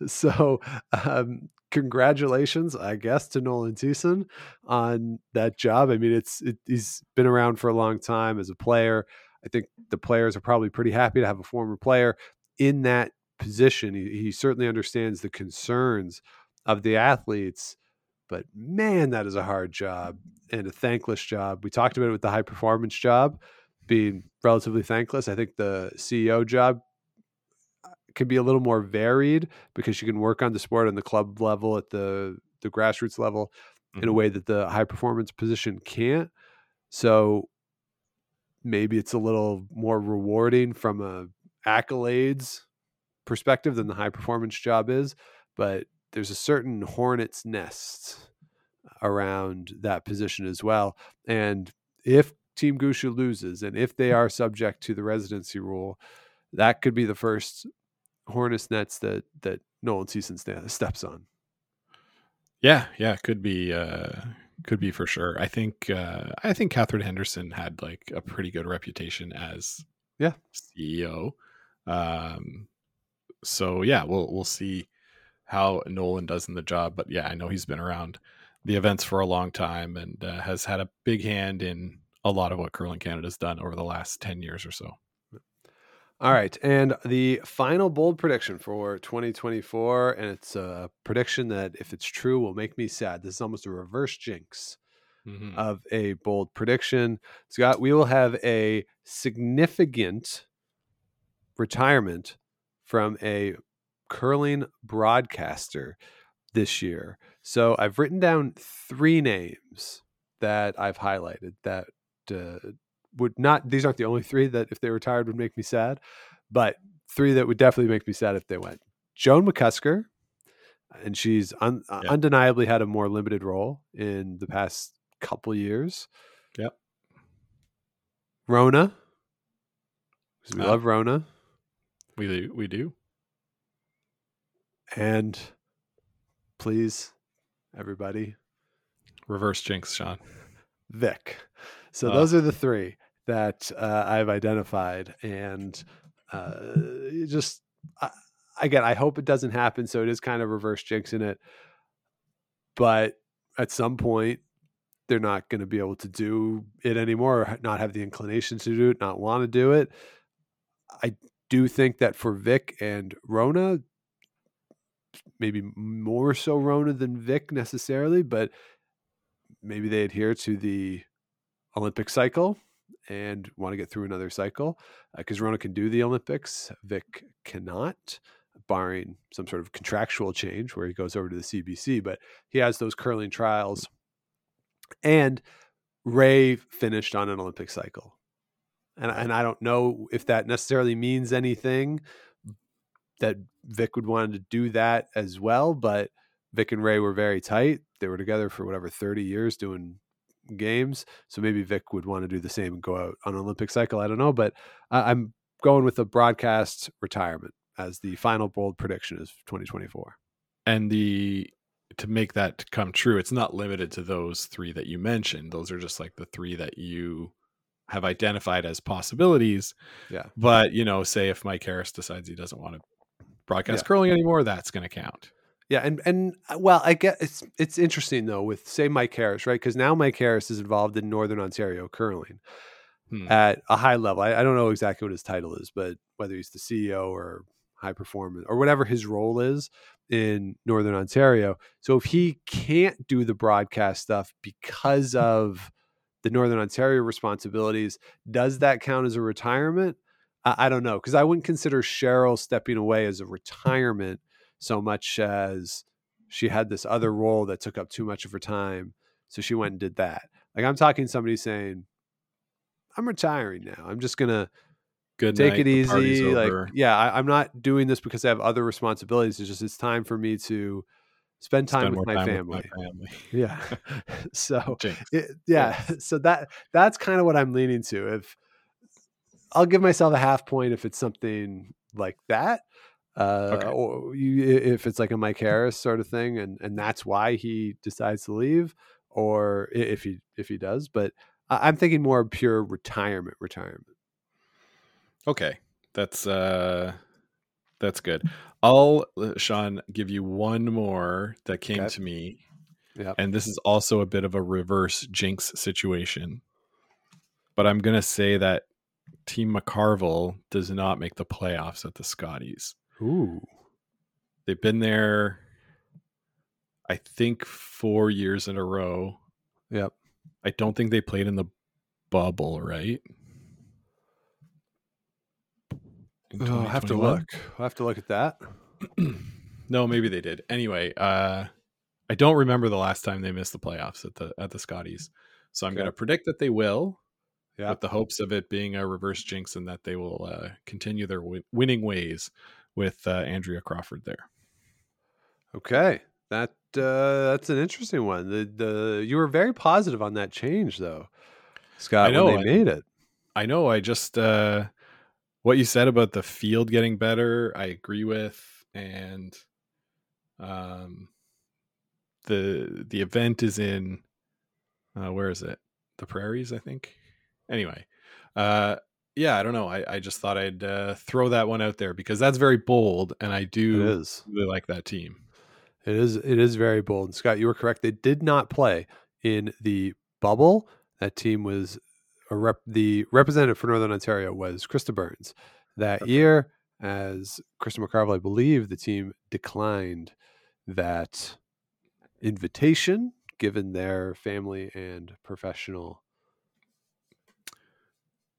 Speaker 5: So, um, congratulations, I guess, to Nolan Thiessen on that job. I mean, it's it, he's been around for a long time as a player. I think the players are probably pretty happy to have a former player in that position. He, he certainly understands the concerns of the athletes, but man, that is a hard job and a thankless job. We talked about it with the high performance job being relatively thankless. I think the CEO job uh, can be a little more varied because you can work on the sport on the club level at the the grassroots level in a
Speaker 6: Mhm.
Speaker 5: way that the high performance position can't. So maybe it's a little more rewarding from a accolades perspective than the high performance job is, but there's a certain hornet's nest around that position as well. And if Team Gushue loses and if they are subject to the residency rule, that could be the first hornet's nets that that Nolan sta- steps on.
Speaker 6: Yeah, yeah, could be uh could be for sure. I think uh I think Katherine Henderson had like a pretty good reputation as
Speaker 5: Yeah.
Speaker 6: CEO. Um so yeah, we'll we'll see how Nolan does in the job, but yeah, I know he's been around the events for a long time and uh, has had a big hand in a lot of what Curling Canada's done over the last 10 years or so.
Speaker 5: All right, and the final bold prediction for 2024, and it's a prediction that, if it's true, will make me sad. This is almost a reverse jinx
Speaker 6: Mhm.
Speaker 5: of a bold prediction. Scott, we will have a significant retirement from a curling broadcaster this year. So I've written down three names that I've highlighted that uh, would not, these aren't the only three that if they retired would make me sad, but three that would definitely make me sad if they went. Joan McCusker, and she's un, uh,
Speaker 6: Yeah.
Speaker 5: undeniably had a more limited role in the past couple years.
Speaker 6: Yep.
Speaker 5: Rona, we
Speaker 6: Ah.
Speaker 5: love Rona,
Speaker 6: We do, we do.
Speaker 5: And please, everybody,
Speaker 6: Reverse jinx, Sean.
Speaker 5: Vic. So
Speaker 6: Ah.
Speaker 5: those are the three that uh, I've identified, and uh, just I, again, I hope it doesn't happen. So it is kind of reverse jinxing it, but at some point they're not going to be able to do it anymore, or not have the inclination to do it, not want to do it. I do think that for Vic and Rona, maybe more so Rona than Vic necessarily, but maybe they adhere to the Olympic cycle and want to get through another cycle uh, because Rona can do the Olympics, Vic cannot, barring some sort of contractual change where he goes over to the CBC. But he has those curling trials, and Ray finished on an Olympic cycle, and and I don't know if that necessarily means anything that Vic would want to do that as well, but Vic and Ray were very tight. They were together for whatever 30 years doing games. So maybe Vic would want to do the same and go out on Olympic cycle. I don't know, but I'm going with a broadcast retirement as the final bold prediction is 2024.
Speaker 6: and the to make that come true it's not limited to those three that you mentioned those are just like the three that you have identified as possibilities
Speaker 5: Yeah.
Speaker 6: but you know say if mike harris decides he doesn't want to broadcast
Speaker 5: Yeah.
Speaker 6: curling anymore that's going to count
Speaker 5: Yeah, and and uh, well, I guess it's it's interesting though with say Mike Harris, right? Because now Mike Harris is involved in Northern Ontario curling
Speaker 6: Hmm.
Speaker 5: at a high level. I, I don't know exactly what his title is, but whether he's the CEO or high performance or whatever his role is in Northern Ontario. So if he can't do the broadcast stuff because of the Northern Ontario responsibilities, does that count as a retirement? I, I don't know because I wouldn't consider Cheryl stepping away as a retirement so much as she had this other role that took up too much of her time. So she went and did that. Like I'm talking somebody saying, I'm retiring now. I'm just gonna
Speaker 6: Good
Speaker 5: take
Speaker 6: night,
Speaker 5: it easy. Like, yeah, I, I'm not doing this because I have other responsibilities. It's just it's time for me to spend time
Speaker 6: Spend
Speaker 5: with my
Speaker 6: time
Speaker 5: family.
Speaker 6: with my family.
Speaker 5: Yeah. so it, yeah, so that that's kind of what I'm leaning to. If I'll give myself a half point if it's something like that. Uh,
Speaker 6: Okay.
Speaker 5: or you, if it's like a Mike Harris sort of thing, and and that's why he decides to leave, or if he if he does. But I'm thinking more pure retirement, retirement.
Speaker 6: Okay, that's uh, that's good. I'll uh, Sean give you one more that came
Speaker 5: Okay.
Speaker 6: to me,
Speaker 5: Yep.
Speaker 6: and this is also a bit of a reverse jinx situation. But I'm gonna say that Team McCarville does not make the playoffs at the Scotties.
Speaker 5: Ooh.
Speaker 6: They've been there, I think, four years in a row.
Speaker 5: Yep.
Speaker 6: I don't think they played in the bubble, right?
Speaker 5: Oh, I'll have to look. I'll have to look at that.
Speaker 6: no, maybe they did. Anyway, uh, I don't remember the last time they missed the playoffs at the at the Scotties. So I'm
Speaker 5: Okay.
Speaker 6: going to predict that they will,
Speaker 5: Yeah.
Speaker 6: with the hopes of it being a reverse jinx and that they will uh, continue their win- winning ways with uh, Andrea Crawford there.
Speaker 5: Okay. That uh, that's an interesting one. The the you were very positive on that change though, Scott.
Speaker 6: I know,
Speaker 5: when they
Speaker 6: I-
Speaker 5: made it.
Speaker 6: I know. I just uh, what you said about the field getting better. I agree with, and um, the the event is in uh, where is it? The prairies, I think. Anyway, uh, yeah, I don't know. I, I just thought I'd uh, throw that one out there because that's very bold, and I do really like that team.
Speaker 5: It is. It is very bold. And Scott, you were correct. They did not play in the bubble. That team was a rep. The representative for Northern Ontario was Krysta Burns that
Speaker 6: Okay.
Speaker 5: year. As Krista McCarville, I believe the team declined that invitation given their family and professional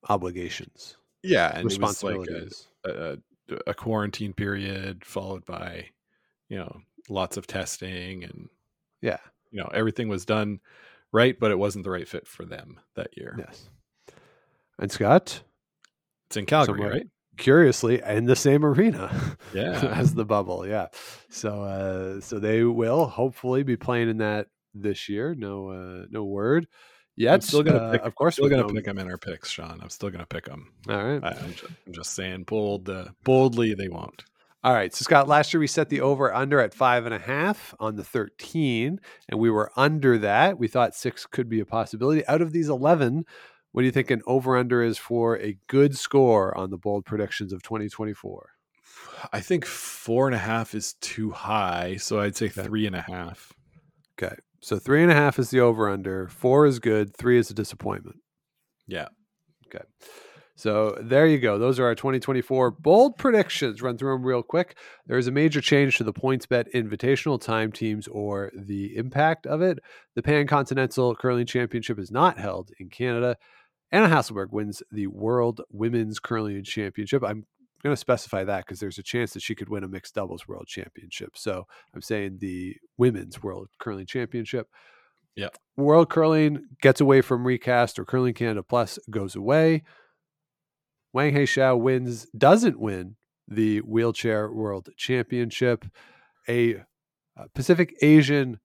Speaker 5: obligations,
Speaker 6: Yeah, and it was like a,
Speaker 5: responsibilities.
Speaker 6: a, a quarantine period followed by, you know, lots of testing and
Speaker 5: yeah.
Speaker 6: you know everything was done right but it wasn't the right fit for them that year
Speaker 5: Yes. And Scott,
Speaker 6: it's in calgary
Speaker 5: Somewhere-
Speaker 6: right
Speaker 5: curiously, in the same arena.
Speaker 6: yeah
Speaker 5: as the bubble. Yeah. So uh so they will hopefully be playing in that this year. No uh no word yet.
Speaker 6: i'm still gonna
Speaker 5: Uh,
Speaker 6: pick
Speaker 5: of course we're
Speaker 6: gonna pick them in our picks sean i'm still gonna pick them
Speaker 5: All right.
Speaker 6: I, I'm, just, just saying bold uh, boldly they won't
Speaker 5: All right. So Scott, last year we set the over under at five and a half on the 13, and we were under that. We thought six could be a possibility. Out of these 11, what do you think an over under is for a good score on the bold predictions of 2024?
Speaker 6: i think four and a half is too high so i'd say
Speaker 5: Okay.
Speaker 6: three and a half
Speaker 5: Okay. So three and a half is the over under, four is good, three is a disappointment.
Speaker 6: yeah
Speaker 5: Okay. So there you go. Those are our 2024 bold predictions. Run through them real quick. There is a major change to the PointsBet Invitational time teams or the impact of it. The Pan Continental Curling Championship is not held in Canada. Anna Hasselborg wins the World Women's Curling Championship. I'm going to specify that because there's a chance that she could win a mixed doubles world championship. So I'm saying the Women's World Curling Championship.
Speaker 6: Yeah.
Speaker 5: World Curling gets away from recast or Curling Canada Plus goes away. Wang Haitao wins, doesn't win the wheelchair world championship. A uh, Pacific Asian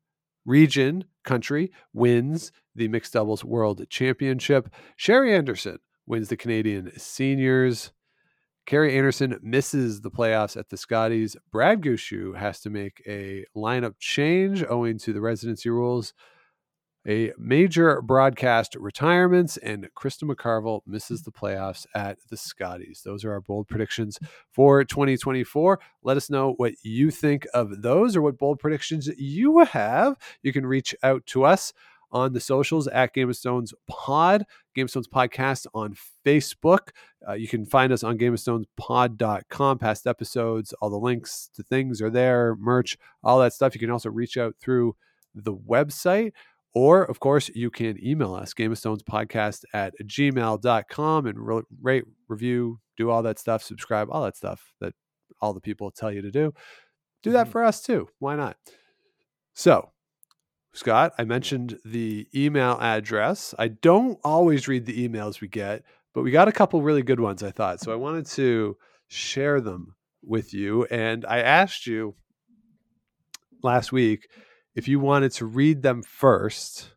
Speaker 5: region country wins the mixed doubles world championship. Sherry Anderson wins the Canadian seniors. Kerri Einarson misses the playoffs at the Scotties. Brad Gushue has to make a lineup change owing to the residency rules. A major broadcast retirements, and Krista McCarville misses the playoffs at the Scotties. Those are our bold predictions for 2024. Let us know what you think of those or what bold predictions you have. You can reach out to us on the socials at Game of Stones Pod, Game of Stones Podcast on Facebook. Uh, you can find us on GameofStonesPod.com. Past episodes, all the links to things are there, merch, all that stuff. You can also reach out through the website. Or, of course, you can email us, Game of Stones Podcast at gmail.com and re- rate, review, do all that stuff, subscribe, all that stuff that all the people tell you to do. Do that
Speaker 6: Mhm.
Speaker 5: for us too. Why not? So, Scott, I mentioned the email address. I don't always read the emails we get, but we got a couple really good ones, I thought. So I wanted to share them with you. And I asked you last week if you wanted to read them first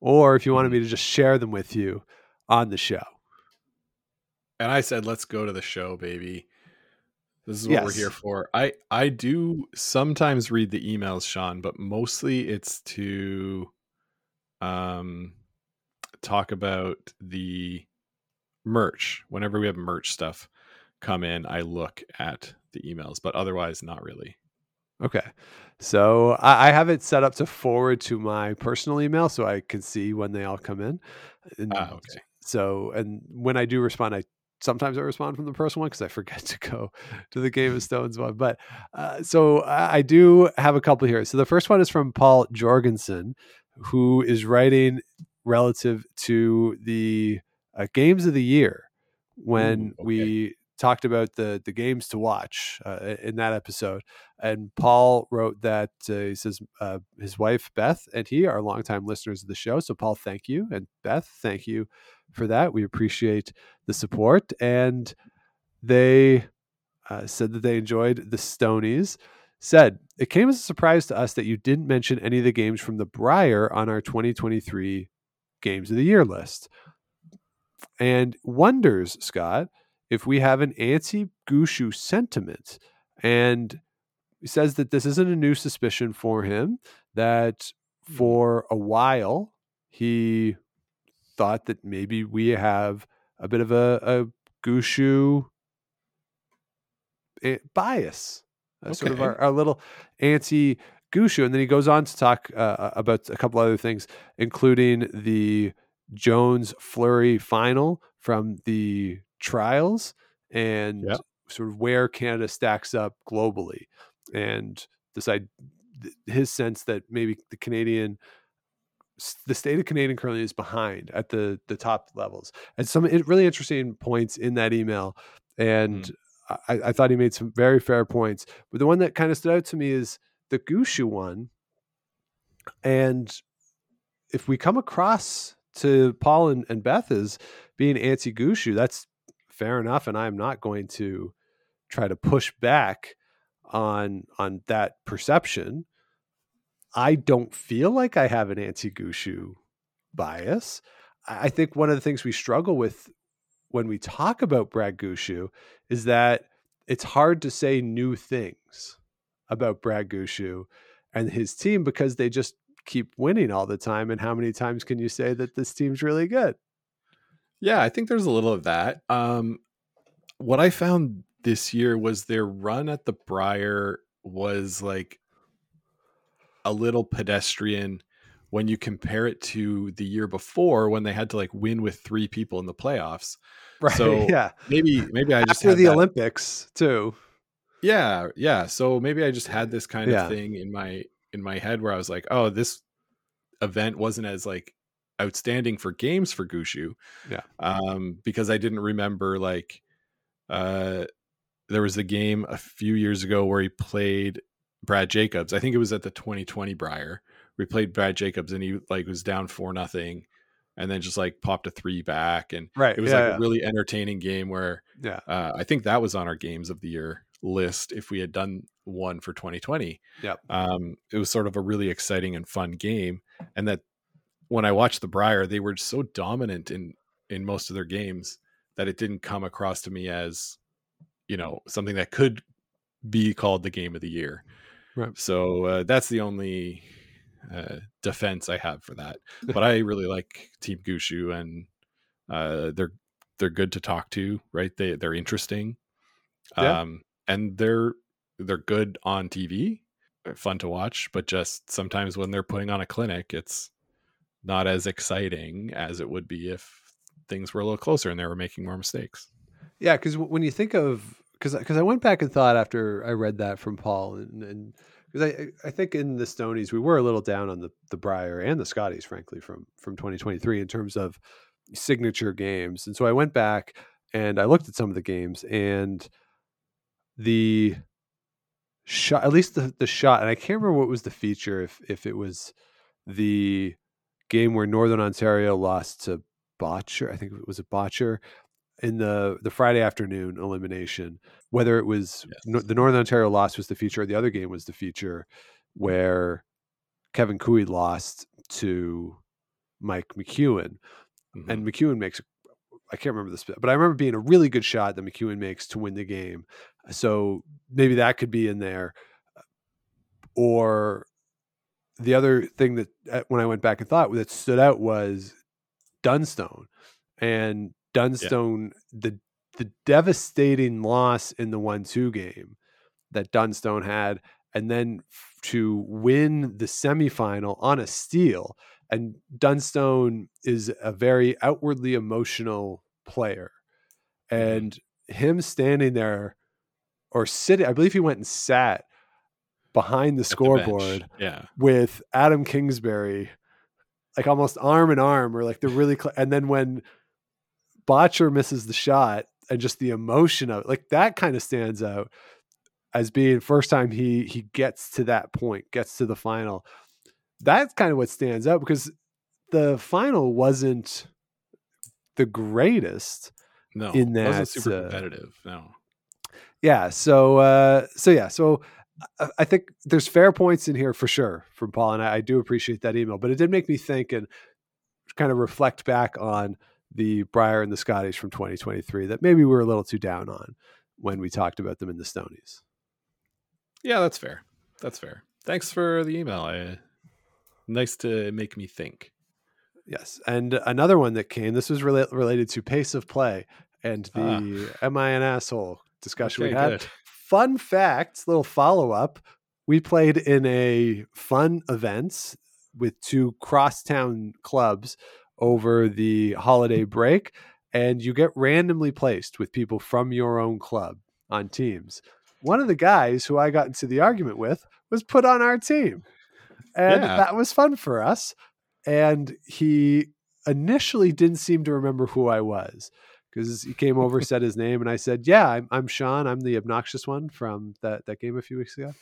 Speaker 5: or if you wanted mm-hmm. me to just share them with you on the show.
Speaker 6: And I said, let's go to the show, baby. This is what we're here for. I I do sometimes read the emails, Sean, but mostly it's to um talk about the merch. Whenever we have merch stuff come in, I look at the emails, but otherwise not really.
Speaker 5: Okay. So I, I have it set up to forward to my personal email so I can see when they all come in. And
Speaker 6: Ah, okay.
Speaker 5: So, and when I do respond, I sometimes I respond from the personal one because I forget to go to the Game of Stones one. But uh, so I, I do have a couple here. So the first one is from Paul Jorgensen, who is writing relative to the uh, games of the year when
Speaker 6: Ooh, okay.
Speaker 5: we talked about the the games to watch uh, in that episode. And Paul wrote that uh, he says uh, his wife Beth and he are longtime listeners of the show. So Paul, thank you, and Beth, thank you for that. We appreciate the support. And they uh, said that they enjoyed the Stonies. Said it came as a surprise to us that you didn't mention any of the games from the Brier on our 2023 games of the year list. And wonders, Scott, if we have an anti Gushue sentiment. And he says that this isn't a new suspicion for him, that for a while he thought that maybe we have a bit of a, a Gushue eh, bias, uh, sort of our, our little anti Gushue. And then he goes on to talk uh, about a couple other things, including the Jones Flurry final from the trials and
Speaker 6: Yep.
Speaker 5: sort of where Canada stacks up globally. And decide his sense that maybe the Canadian the state of Canadian curling is behind at the the top levels. And some really interesting points in that email. And mm. I, I thought he made some very fair points. But the one that kind of stood out to me is the Gushue one. And if we come across to Paul and, and Beth as being anti Gushue, that's fair enough. And I'm not going to try to push back on on that perception. I don't feel like I have an anti Gushue bias. I think one of the things we struggle with when we talk about Brad Gushue is that it's hard to say new things about Brad Gushue and his team because they just keep winning all the time. And how many times can you say that this team's really good?
Speaker 6: Yeah, I think there's a little of that. Um, what I found this year was their run at the Brier was like a little pedestrian when you compare it to the year before when they had to like win with three people in the playoffs.
Speaker 5: Right.
Speaker 6: So,
Speaker 5: yeah.
Speaker 6: Maybe maybe I just
Speaker 5: After
Speaker 6: had
Speaker 5: the
Speaker 6: that-
Speaker 5: Olympics, too.
Speaker 6: Yeah, yeah. So maybe I just had this kind
Speaker 5: Yeah.
Speaker 6: of thing in my in my head where I was like, oh, this event wasn't as like outstanding for games for Gushue.
Speaker 5: Yeah.
Speaker 6: Um, because I didn't remember like uh there was a game a few years ago where he played Brad Jacobs. I think it was at the 2020 Brier. We played Brad Jacobs and he like was down four nothing and then just like popped a three back and
Speaker 5: Right.
Speaker 6: it was
Speaker 5: yeah,
Speaker 6: like
Speaker 5: yeah.
Speaker 6: a really entertaining game where
Speaker 5: yeah.
Speaker 6: uh, I think that was on our games of the year list if we had done one for 2020.
Speaker 5: Yep.
Speaker 6: Um, it was sort of a really exciting and fun game, and that when I watched the Brier, they were so dominant in in most of their games that it didn't come across to me as you know something that could be called the game of the year.
Speaker 5: Right.
Speaker 6: So uh, that's the only uh, defense I have for that. But I really like Team Gushue, and uh, they're they're good to talk to. Right? They they're interesting,
Speaker 5: Yeah.
Speaker 6: um, and they're they're good on TV. They're fun to watch, but just sometimes when they're putting on a clinic, it's not as exciting as it would be if things were a little closer and they were making more mistakes.
Speaker 5: Yeah, because when you think of because because I went back and thought after I read that from Paul and and because I I think in the Stonies we were a little down on the the Brier and the Scotties frankly from from 2023 in terms of signature games and so I went back and I looked at some of the games and the shot at least the the shot and I can't remember what was the feature if if it was the game where Northern Ontario lost to Bottcher. I think it was a Bottcher in the the Friday afternoon elimination. Whether it was
Speaker 6: Yes.
Speaker 5: no, the Northern Ontario loss was the feature, or the other game was the feature where Kevin Koe lost to Mike McEwen,
Speaker 6: Mhm.
Speaker 5: and McEwen makes. I can't remember this, bit, but I remember being a really good shot that McEwen makes to win the game. So maybe that could be in there. Or the other thing that uh, when I went back and thought that stood out was Dunstone, and Dunstone the the devastating loss in the one two game that Dunstone had, and then to win the semifinal on a steal. And Dunstone is a very outwardly emotional player, mm-hmm. and him standing there or sitting, I believe he went and sat behind the
Speaker 6: At the
Speaker 5: scoreboard
Speaker 6: Yeah.
Speaker 5: with Adam Kingsbury, like almost arm in arm, or like they're really, cl- and then when Bottcher misses the shot and just the emotion of it, like that kind of stands out as being first time he he gets to that point, gets to the final. That's kind of what stands out because the final wasn't the greatest.
Speaker 6: No.
Speaker 5: In
Speaker 6: it wasn't
Speaker 5: that,
Speaker 6: super
Speaker 5: uh,
Speaker 6: competitive. No.
Speaker 5: Yeah. So uh so yeah, so I, I think there's fair points in here for sure from Paul, and I, I do appreciate that email. But it did make me think and kind of reflect back on the Brier and the Scotties from 2023 that maybe we were a little too down on when we talked about them in the Stonies.
Speaker 6: Yeah, that's fair. That's fair. Thanks for the email. I, nice to make me think.
Speaker 5: Yes, and another one that came. This was rela- related to pace of play and the ah. "Am I an asshole?" discussion we had.
Speaker 6: good.
Speaker 5: Fun fact, little follow up. We played in a fun event with two crosstown clubs over the holiday break, and you get randomly placed with people from your own club on teams. One of the guys who I got into the argument with was put on our team, and
Speaker 6: Yeah.
Speaker 5: that was fun for us. And he initially didn't seem to remember who I was because he came over, said his name, and I said, "Yeah, I'm, I'm Sean. I'm the obnoxious one from that that game a few weeks ago."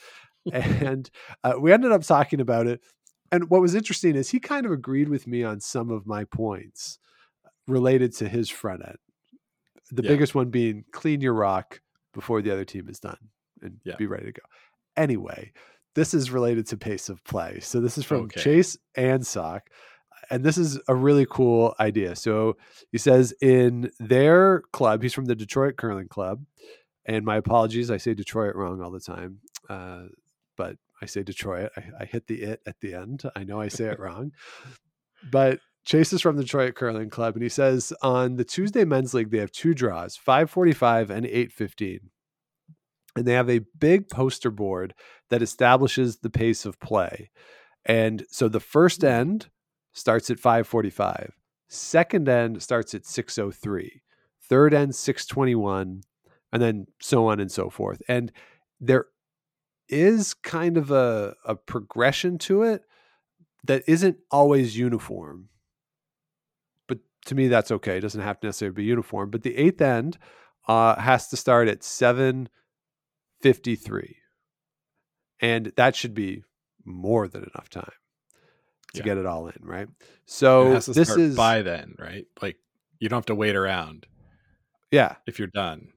Speaker 5: and uh, we ended up talking about it. And what was interesting is he kind of agreed with me on some of my points related to his front end. The
Speaker 6: Yeah.
Speaker 5: biggest one being clean your rock before the other team is done and
Speaker 6: Yeah.
Speaker 5: be ready to go. Anyway, this is related to pace of play. So this is from
Speaker 6: Okay.
Speaker 5: Chase and Sock. And this is a really cool idea. So he says in their club, he's from the Detroit Curling Club. And my apologies, I say Detroit wrong all the time. Uh, but I say Detroit. I, I hit the it at the end. I know I say it wrong. But Chase is from the Detroit Curling Club, and he says on the Tuesday men's league they have two draws, 545 and 815. And they have a big poster board that establishes the pace of play. And so the first mm-hmm. end starts at 545. Second end starts at 603. Third end 621 and then so on and so forth. And there is kind of a, a progression to it that isn't always uniform. But to me, that's okay. It doesn't have to necessarily be uniform. But the eighth end uh, has to start at 753. And that should be more than enough time to
Speaker 6: Yeah.
Speaker 5: get it all in, right?
Speaker 6: It
Speaker 5: So
Speaker 6: has to
Speaker 5: this
Speaker 6: start
Speaker 5: is
Speaker 6: by then, right? Like you don't have to wait around
Speaker 5: yeah.
Speaker 6: if you're done.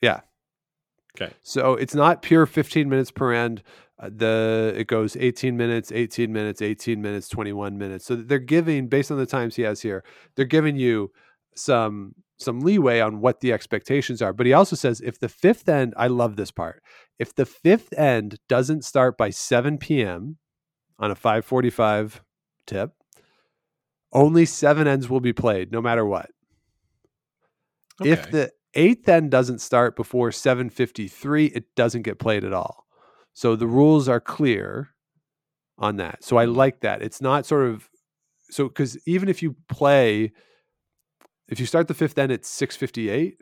Speaker 5: Yeah.
Speaker 6: Okay.
Speaker 5: So it's not pure 15 minutes per end. Uh, the it goes 18 minutes, 18 minutes, 18 minutes, 21 minutes. So they're giving based on the times he has here, they're giving you some some leeway on what the expectations are. But he also says if the fifth end, I love this part. If the fifth end doesn't start by 7 p.m. on a 545 tip, only seven ends will be played, no matter what. If the eighth then doesn't start before 753, it doesn't get played at all. So the rules are clear on that. So I like that. It's not sort of so because even if you play, if you start the fifth end at 658,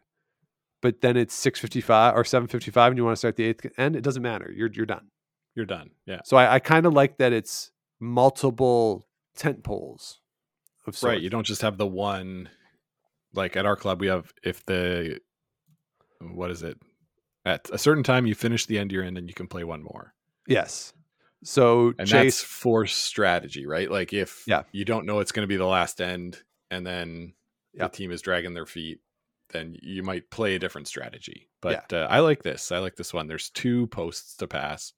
Speaker 5: but then it's 655 or 755 and you want to start the eighth end, it doesn't matter. You're you're done.
Speaker 6: you're done. Yeah.
Speaker 5: So I, I kind of like that it's multiple tent poles of
Speaker 6: Right. You don't just have the one like at our club we have if the what is it? At a certain time you finish the end you're in and you can play one more.
Speaker 5: Yes. So
Speaker 6: and
Speaker 5: Chase,
Speaker 6: that's force strategy, right? Like if
Speaker 5: Yeah.
Speaker 6: you don't know it's going to be the last end, and then the team is dragging their feet, then you might play a different strategy. But uh, I like this. I like this one. There's two posts to pass.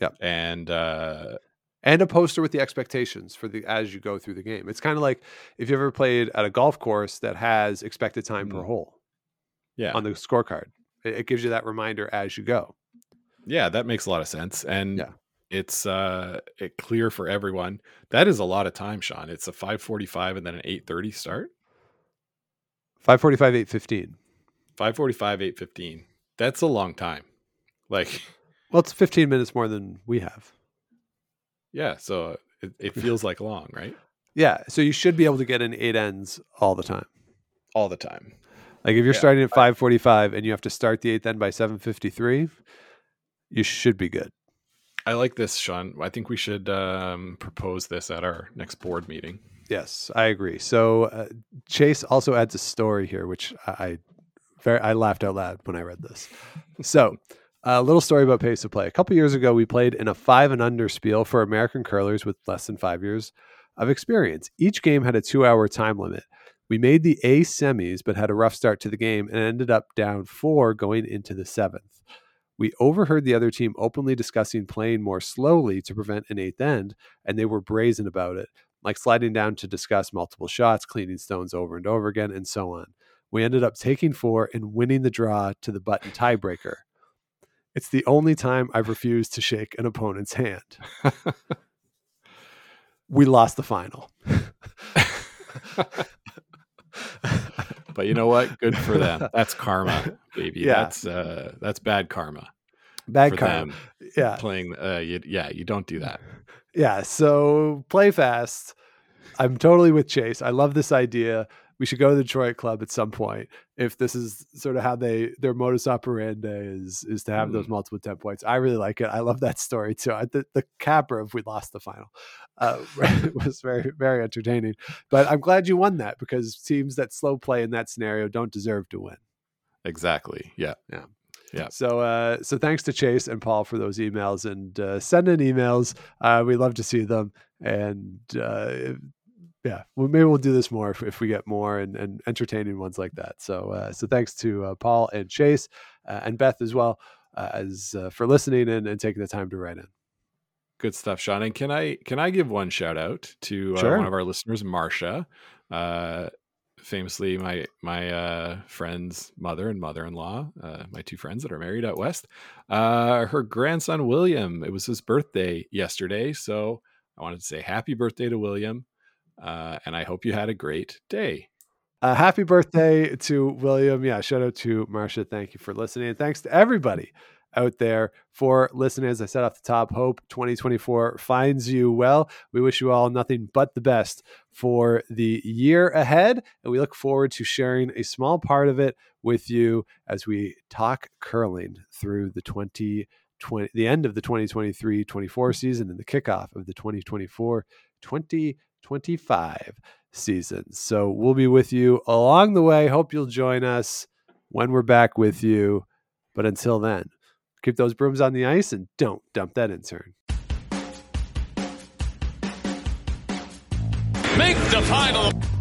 Speaker 5: yeah
Speaker 6: and uh,
Speaker 5: and a poster with the expectations for the as you go through the game. It's kind of like if you ever played at a golf course that has expected time per
Speaker 6: Mhm.
Speaker 5: hole
Speaker 6: yeah,
Speaker 5: on the scorecard. It, it gives you that reminder as you go.
Speaker 6: yeah, that makes a lot of sense. And
Speaker 5: Yeah.
Speaker 6: it's uh, it clear for everyone. That is a lot of time, Sean. It's a 5:45 and then an 8:30 start.
Speaker 5: 545, 815.
Speaker 6: 5:45, 8:15. That's a long time. Like.
Speaker 5: Well, it's 15 minutes more than we have.
Speaker 6: Yeah, so it, it feels like long, right?
Speaker 5: Yeah. So you should be able to get in eight ends all the time.
Speaker 6: All the time.
Speaker 5: Like if you're
Speaker 6: Yeah.
Speaker 5: starting at 545 and you have to start the eighth end by 753, you should be good.
Speaker 6: I like this, Sean. I think we should um, propose this at our next board meeting.
Speaker 5: Yes, I agree. So uh, Chase also adds a story here, which I, I very I laughed out loud when I read this. So a little story about pace of play. A couple years ago, we played in a five and under spiel for American curlers with less than five years of experience. Each game had a two-hour time limit. We made the A semis, but had a rough start to the game and ended up down four going into the seventh. We overheard the other team openly discussing playing more slowly to prevent an eighth end, and they were brazen about it like sliding down to discuss multiple shots, cleaning stones over and over again, and so on. We ended up taking four and winning the draw to the button tiebreaker. It's the only time I've refused to shake an opponent's hand. we lost the final.
Speaker 6: But you know what? Good for them. That's karma, baby.
Speaker 5: Yeah.
Speaker 6: That's uh, that's bad karma
Speaker 5: Bad karma.
Speaker 6: them
Speaker 5: Yeah.
Speaker 6: playing. Uh, you, yeah, you don't do that.
Speaker 5: Yeah. So play fast. I'm totally with Chase. I love this idea. We should go to the Detroit Club at some point. If this is sort of how they their modus operandi is is to have those multiple ten points. I really like it. I love that story too. I, the the capper of we lost the final uh, was very very entertaining. But I'm glad you won that because teams that slow play in that scenario don't deserve to win.
Speaker 6: Exactly. Yeah. Yeah. Yeah.
Speaker 5: So, uh, so thanks to Chase and Paul for those emails and uh, send in emails. Uh, we love to see them, and uh, yeah, well, maybe we'll do this more if, if we get more and, and entertaining ones like that. So, uh, so thanks to uh, Paul and Chase uh, and Beth as well uh, as uh, for listening and, and taking the time to write in.
Speaker 6: Good stuff, Sean. And can I can I give one shout out to uh,
Speaker 5: Sure.
Speaker 6: one of our listeners, Marcia, uh, famously my my uh, friend's mother and mother in law, uh, my two friends that are married out west. Uh, her grandson William. It was his birthday yesterday, so I wanted to say happy birthday to William, uh, and I hope you had a great day.
Speaker 5: Uh, happy birthday to William. Yeah, shout out to Marcia. Thank you for listening. And thanks to everybody out there for listening. As I said off the top, hope 2024 finds you well. We wish you all nothing but the best for the year ahead. And we look forward to sharing a small part of it with you as we talk curling through the 2020, the end of the 2023 24 season and the kickoff of the 2024 2025 seasons. So we'll be with you along the way. Hope you'll join us when we're back with you. But until then, keep those brooms on the ice and don't dump that intern.
Speaker 4: Make the final.